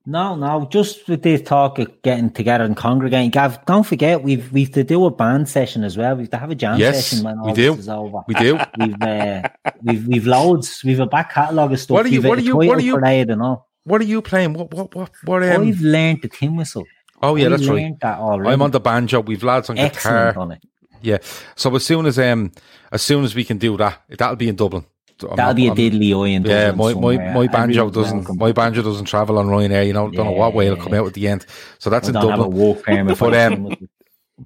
No, no, just with this talk of getting together and congregating. Gav, don't forget we've we've to do a band session as well. We've to have a jam Yes, session when all we do. this is over. We do. We've uh, we've we've loads. We've a back catalogue of stuff. What are you- We've what are you- what are you- parade and all. What are you playing? What? What? What? What? Um, I've learned the tin whistle. oh yeah, I've that's right. That. I'm on the banjo. We've lads on Excellent guitar. on it. Yeah. So as soon as um, as soon as we can do that, that'll be in Dublin. I'm That'll not- be a diddly eye Yeah, my, my, my banjo doesn't welcome. my banjo doesn't travel on Ryanair. You know, don't know what way it'll come out at the end. So that's I in don't have a Dublin. work permit for But, the um.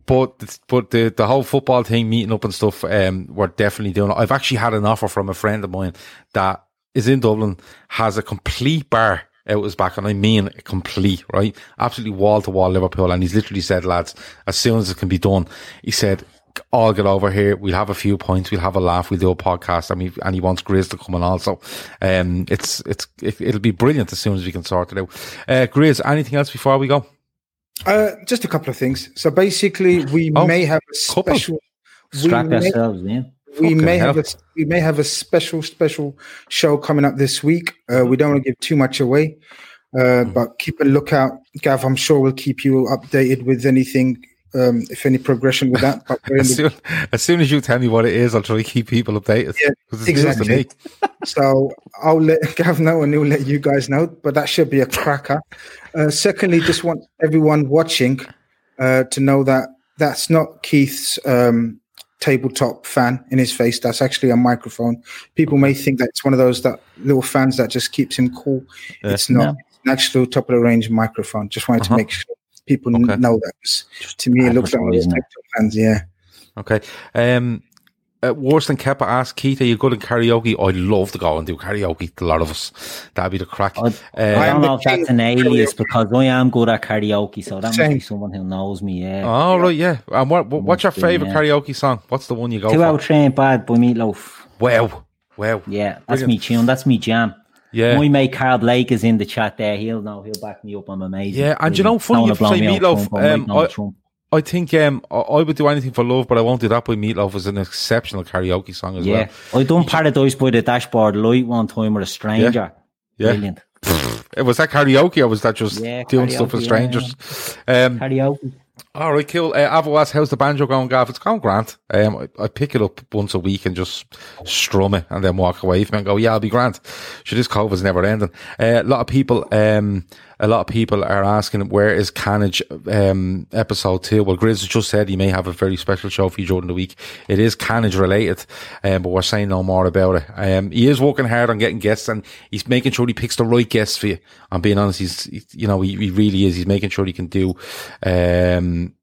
But but the the whole football thing, meeting up and stuff, um, we're definitely doing. it. I've actually had an offer from a friend of mine that is in Dublin, has a complete bar out his back, and I mean complete, right? Absolutely wall to wall Liverpool, and he's literally said, lads, as soon as it can be done, he said. I'll get over here. We'll have a few points. We'll have a laugh. We'll do a podcast, and, we, and he wants Grizz to come in also. Um, it's it's it, it'll be brilliant as soon as we can sort it out. Uh, Grizz, anything else before we go? Uh, just a couple of things. So basically, we Oh, may have a couple. special. we Strap may- ourselves in. we Fucking may have a we may have a special special show coming up this week. Uh, we don't want to give too much away, uh, Hmm. but keep a lookout, Gav. I'm sure we'll keep you updated with anything, um, if any progression with that. But As soon, as soon as you tell me what it is, I'll try to keep people updated. Yeah, 'Cause it's news to exactly. me. so I'll let Gav know and he'll let you guys know. But that should be a cracker. Uh, secondly, just want everyone watching uh, to know that that's not Keith's um, tabletop fan in his face. That's actually a microphone. People may think that it's one of those that little fans that just keeps him cool. Yeah. It's not. No. It's an actual top of the range microphone. Just wanted Uh-huh. to make sure people Okay. know that. 'cause To me, it looks like one of those advertising it. tabletop fans. Yeah. Okay. Um, uh, worse than Kepa asked Keith, are you good at karaoke? I'd love to go and do karaoke. A lot of us. That'd be the crack. I, Uh, I am don't know if that's an alias karaoke. because I am good at karaoke, so that must be someone who knows me. Yeah. oh, right, yeah. And what, what what's your Must be, favourite yeah. karaoke song? What's the one you go Two for? out train bad by Meatloaf. Wow. Wow. Yeah, that's Brilliant. me tune. That's me jam. Yeah. My mate Carl Blake is in the chat there. He'll know. He'll back me up. I'm amazing. Yeah, and you know, funny you say Meatloaf, I um, I- I think um, I, I would do anything for love, but I won't do that by Meatloaf as an exceptional karaoke song as Yeah, well. I done Paradise by the Dashboard Light one time with a stranger. Yeah. Brilliant. Was that karaoke or was that just Yeah, doing stuff with karaoke, strangers? Um, Karaoke. All right, cool. Uh, Avo asks, how's the banjo going, Gav? It's going grand. Um, I, I pick it up once a week and just strum it and then walk away from it and go, yeah, I'll be grand. Sure, this COVID's never ending. Uh, a lot of people, um, a lot of people are asking, where is Carnage, um, episode two? Well, Grizz just said he may have a very special show for you during the week. It is Carnage related, um, but we're saying no more about it. Um, he is working hard on getting guests and he's making sure he picks the right guests for you. I'm being honest. He's, he, you know, he, he really is. He's making sure he can do, um,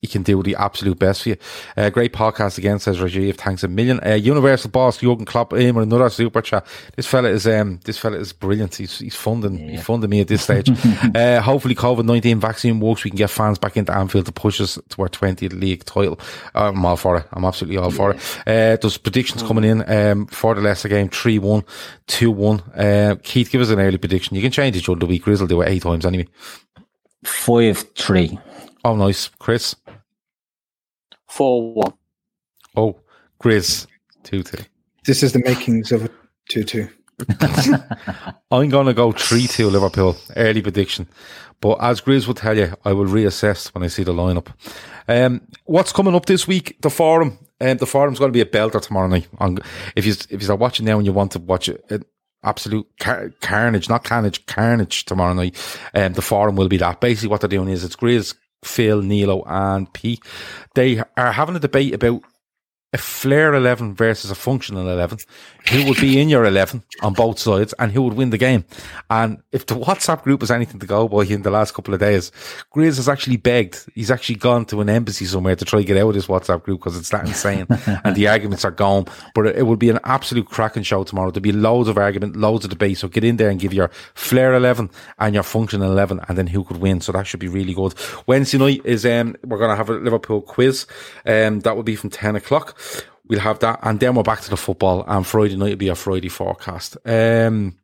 he can do the absolute best for you. Uh, great podcast again, says Rajiv. Thanks a million. Uh, Universal boss Jurgen Klopp in with another super chat. This fella is um, this fella is brilliant. He's he's funding he's funding me at this stage. uh, hopefully, COVID nineteen vaccine works. We can get fans back into Anfield to push us to our twentieth league title. I'm all for it. I'm absolutely all for it. Uh, there's predictions coming in um, for the Leicester game: 3-1, 2-1. Uh, Keith, give us an early prediction. You can change it during the week. Grizz will do it eight times anyway. Five three. Oh, nice, Chris. Four one. Oh, Grizz, two two. This is the makings of a two-two. I'm going to go 3 2 Liverpool, early prediction. But as Grizz will tell you, I will reassess when I see the lineup. Um, what's coming up this week? The forum. Um, the forum's going to be a belter tomorrow night. On, if you if you are watching now and you want to watch it, it absolute car- carnage, not carnage, carnage tomorrow night. Um, the forum will be that. Basically, what they're doing is it's Grizz Phil, Nilo, and Pete. They are having a debate about a flair 11 versus a functional 11, who would be in your 11 on both sides and who would win the game. And if the WhatsApp group is anything to go by in the last couple of days, Grizz has actually begged. He's actually gone to an embassy somewhere to try to get out of this WhatsApp group because it's that insane and the arguments are gone. But it will be an absolute cracking show tomorrow. There'll be loads of argument, loads of debate. So get in there and give your flair 11 and your function 11 and then who could win. So that should be really good. Wednesday night is, um, we're going to have a Liverpool quiz. Um, that will be from 10 o'clock we'll have that, and then we're back to the football. And Friday night will be our Friday forecast. Um,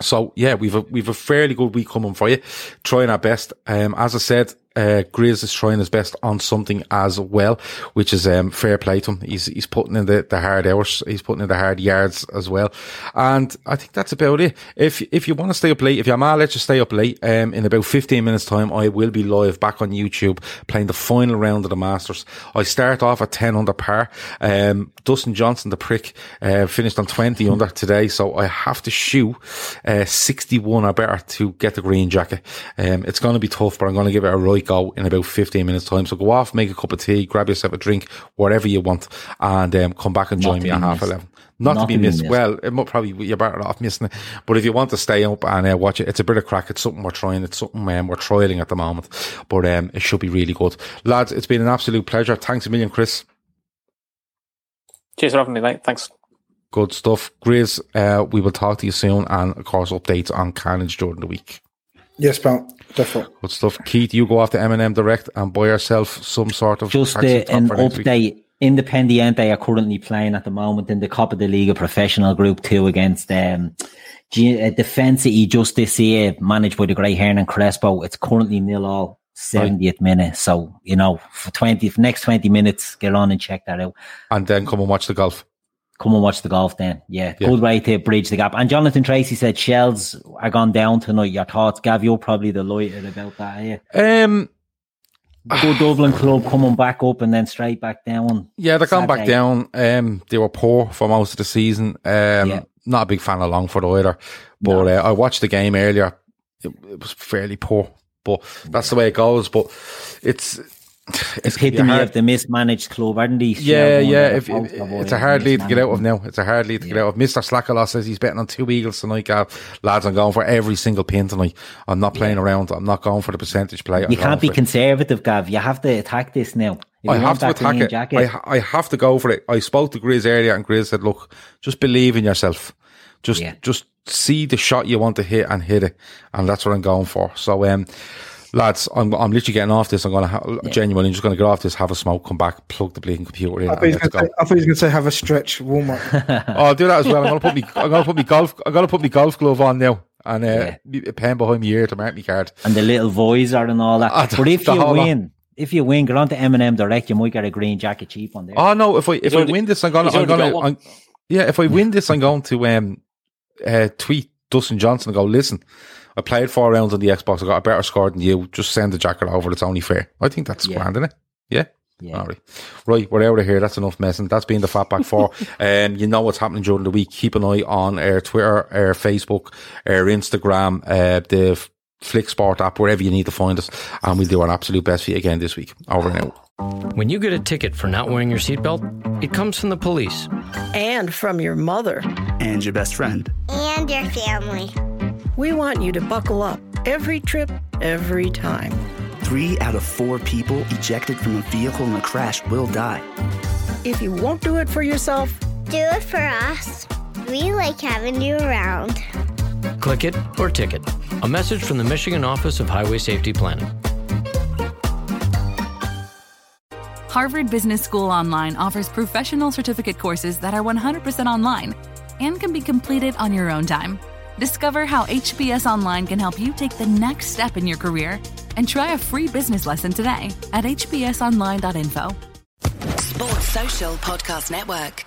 so yeah, we've a, we've a fairly good week coming for you. Trying our best. Um, as I said, uh, Grizz is trying his best on something as well, which is um, fair play to him. He's he's putting in the, the hard hours, he's putting in the hard yards as well, and I think that's about it. If if you want to stay up late, if you're mad, let you stay up late. Um, in about fifteen minutes time, I will be live back on YouTube playing the final round of the Masters. I start off at ten under par. Um, Dustin Johnson, the prick, uh, finished on twenty under today, so I have to shoot uh, sixty one or better to get the green jacket. Um, it's going to be tough, but I'm going to give it a right go in about 15 minutes time. So go off, make a cup of tea, grab yourself a drink, whatever you want, and um, come back and join me at half missed. 11. Not, Not to be to be missed. missed. Well, it might probably, you're better off missing it. But if you want to stay up and uh, watch it, it's a bit of crack. It's something we're trying. It's something um, we're trialing at the moment. But um, it should be really good. Lads, it's been an absolute pleasure. Thanks a million, Chris. Cheers for having me, mate. Thanks. Good stuff. Grizz, uh, we will talk to you soon. And of course, updates on Carnage during the week. Yes, pal. Definitely. Good stuff. Keith, you go off to M&M Direct and buy yourself some sort of Just taxi uh, top an for week. update. Independiente are currently playing at the moment in the Copa de Liga Professional Group 2 against um, G- uh, Defensa y Justicia, managed by the great Hernan Crespo. It's currently nil all, 70th minute. So, you know, for 20, for next 20 minutes, get on and check that out. And then come and watch the golf. Come and watch the golf then. Yeah, Yeah. good way to bridge the gap. And Jonathan Tracy said Shels are gone down tonight. Your thoughts, Gav? You're probably delighted about that, yeah. Um, Good Dublin club coming back up and then straight back down. Yeah, they're gone back down. Um, they were poor for most of the season. Um, Yeah. not a big fan of Longford either. But uh, I watched the game earlier. It, it was fairly poor, but that's the way it goes. But it's it's Epitome hard- of the mismanaged club, aren't they? Yeah, yeah. If, if- it's a hard lead to get out of now. It's a hard lead to get out of. Mister Slackalaw says he's betting on two eagles tonight. Gav. Lads, I'm going for every single pin tonight. I'm not playing around. I'm not going for the percentage play. I'm You can't be it. conservative, Gav. You have to attack this now. If I have to attack it. Jacket, I, I have to go for it. I spoke to Grizz earlier, and Grizz said, "Look, just believe in yourself. Just, Yeah. just see the shot you want to hit and hit it, and that's what I'm going for." So, um, lads, I'm, I'm literally getting off this. I'm going to ha- genuinely just going to get off this, have a smoke, come back, plug the bleeding computer in, I thought, he was gonna go. say, I thought he was going to say have a stretch warm up. oh, I'll do that as well. I'm going to put me, I'm going to put me golf, I'm going to put me golf glove on now, and uh, a pen behind my ear to mark me card. and the little visor and all that. But if you whole lot. win, if you win, get on to M&M Direct, you might get a green jacket cheap on there. Oh no! If I if He's I already- win this, I'm gonna I'm gonna. I'm, yeah. If I win this, I'm going to um uh, tweet Dustin Johnson and go. Listen, I played four rounds on the Xbox. I got a better score than you. Just send the jacket over. It's only fair. I think that's Yeah. grand, isn't it? Yeah. Yeah. All right. Right, we're out of here. That's enough messing. That's been the Fatback Four. um, you know what's happening during the week. Keep an eye on our Twitter, our Facebook, our Instagram, uh, the Flick Sport app, wherever you need to find us. And we'll do our absolute best for you again this week. Over and out. When you get a ticket for not wearing your seatbelt, it comes from the police. And from your mother. And your best friend. And your family. We want you to buckle up every trip, every time. Three out of four people ejected from a vehicle in a crash will die. If you won't do it for yourself, Do it for us. We like having you around. Click it or ticket. A message from the Michigan Office of Highway Safety Planning. Harvard Business School Online offers professional certificate courses that are 100% online and can be completed on your own time. Discover how HBS Online can help you take the next step in your career and try a free business lesson today at hbsonline.info. Sports Social Podcast Network.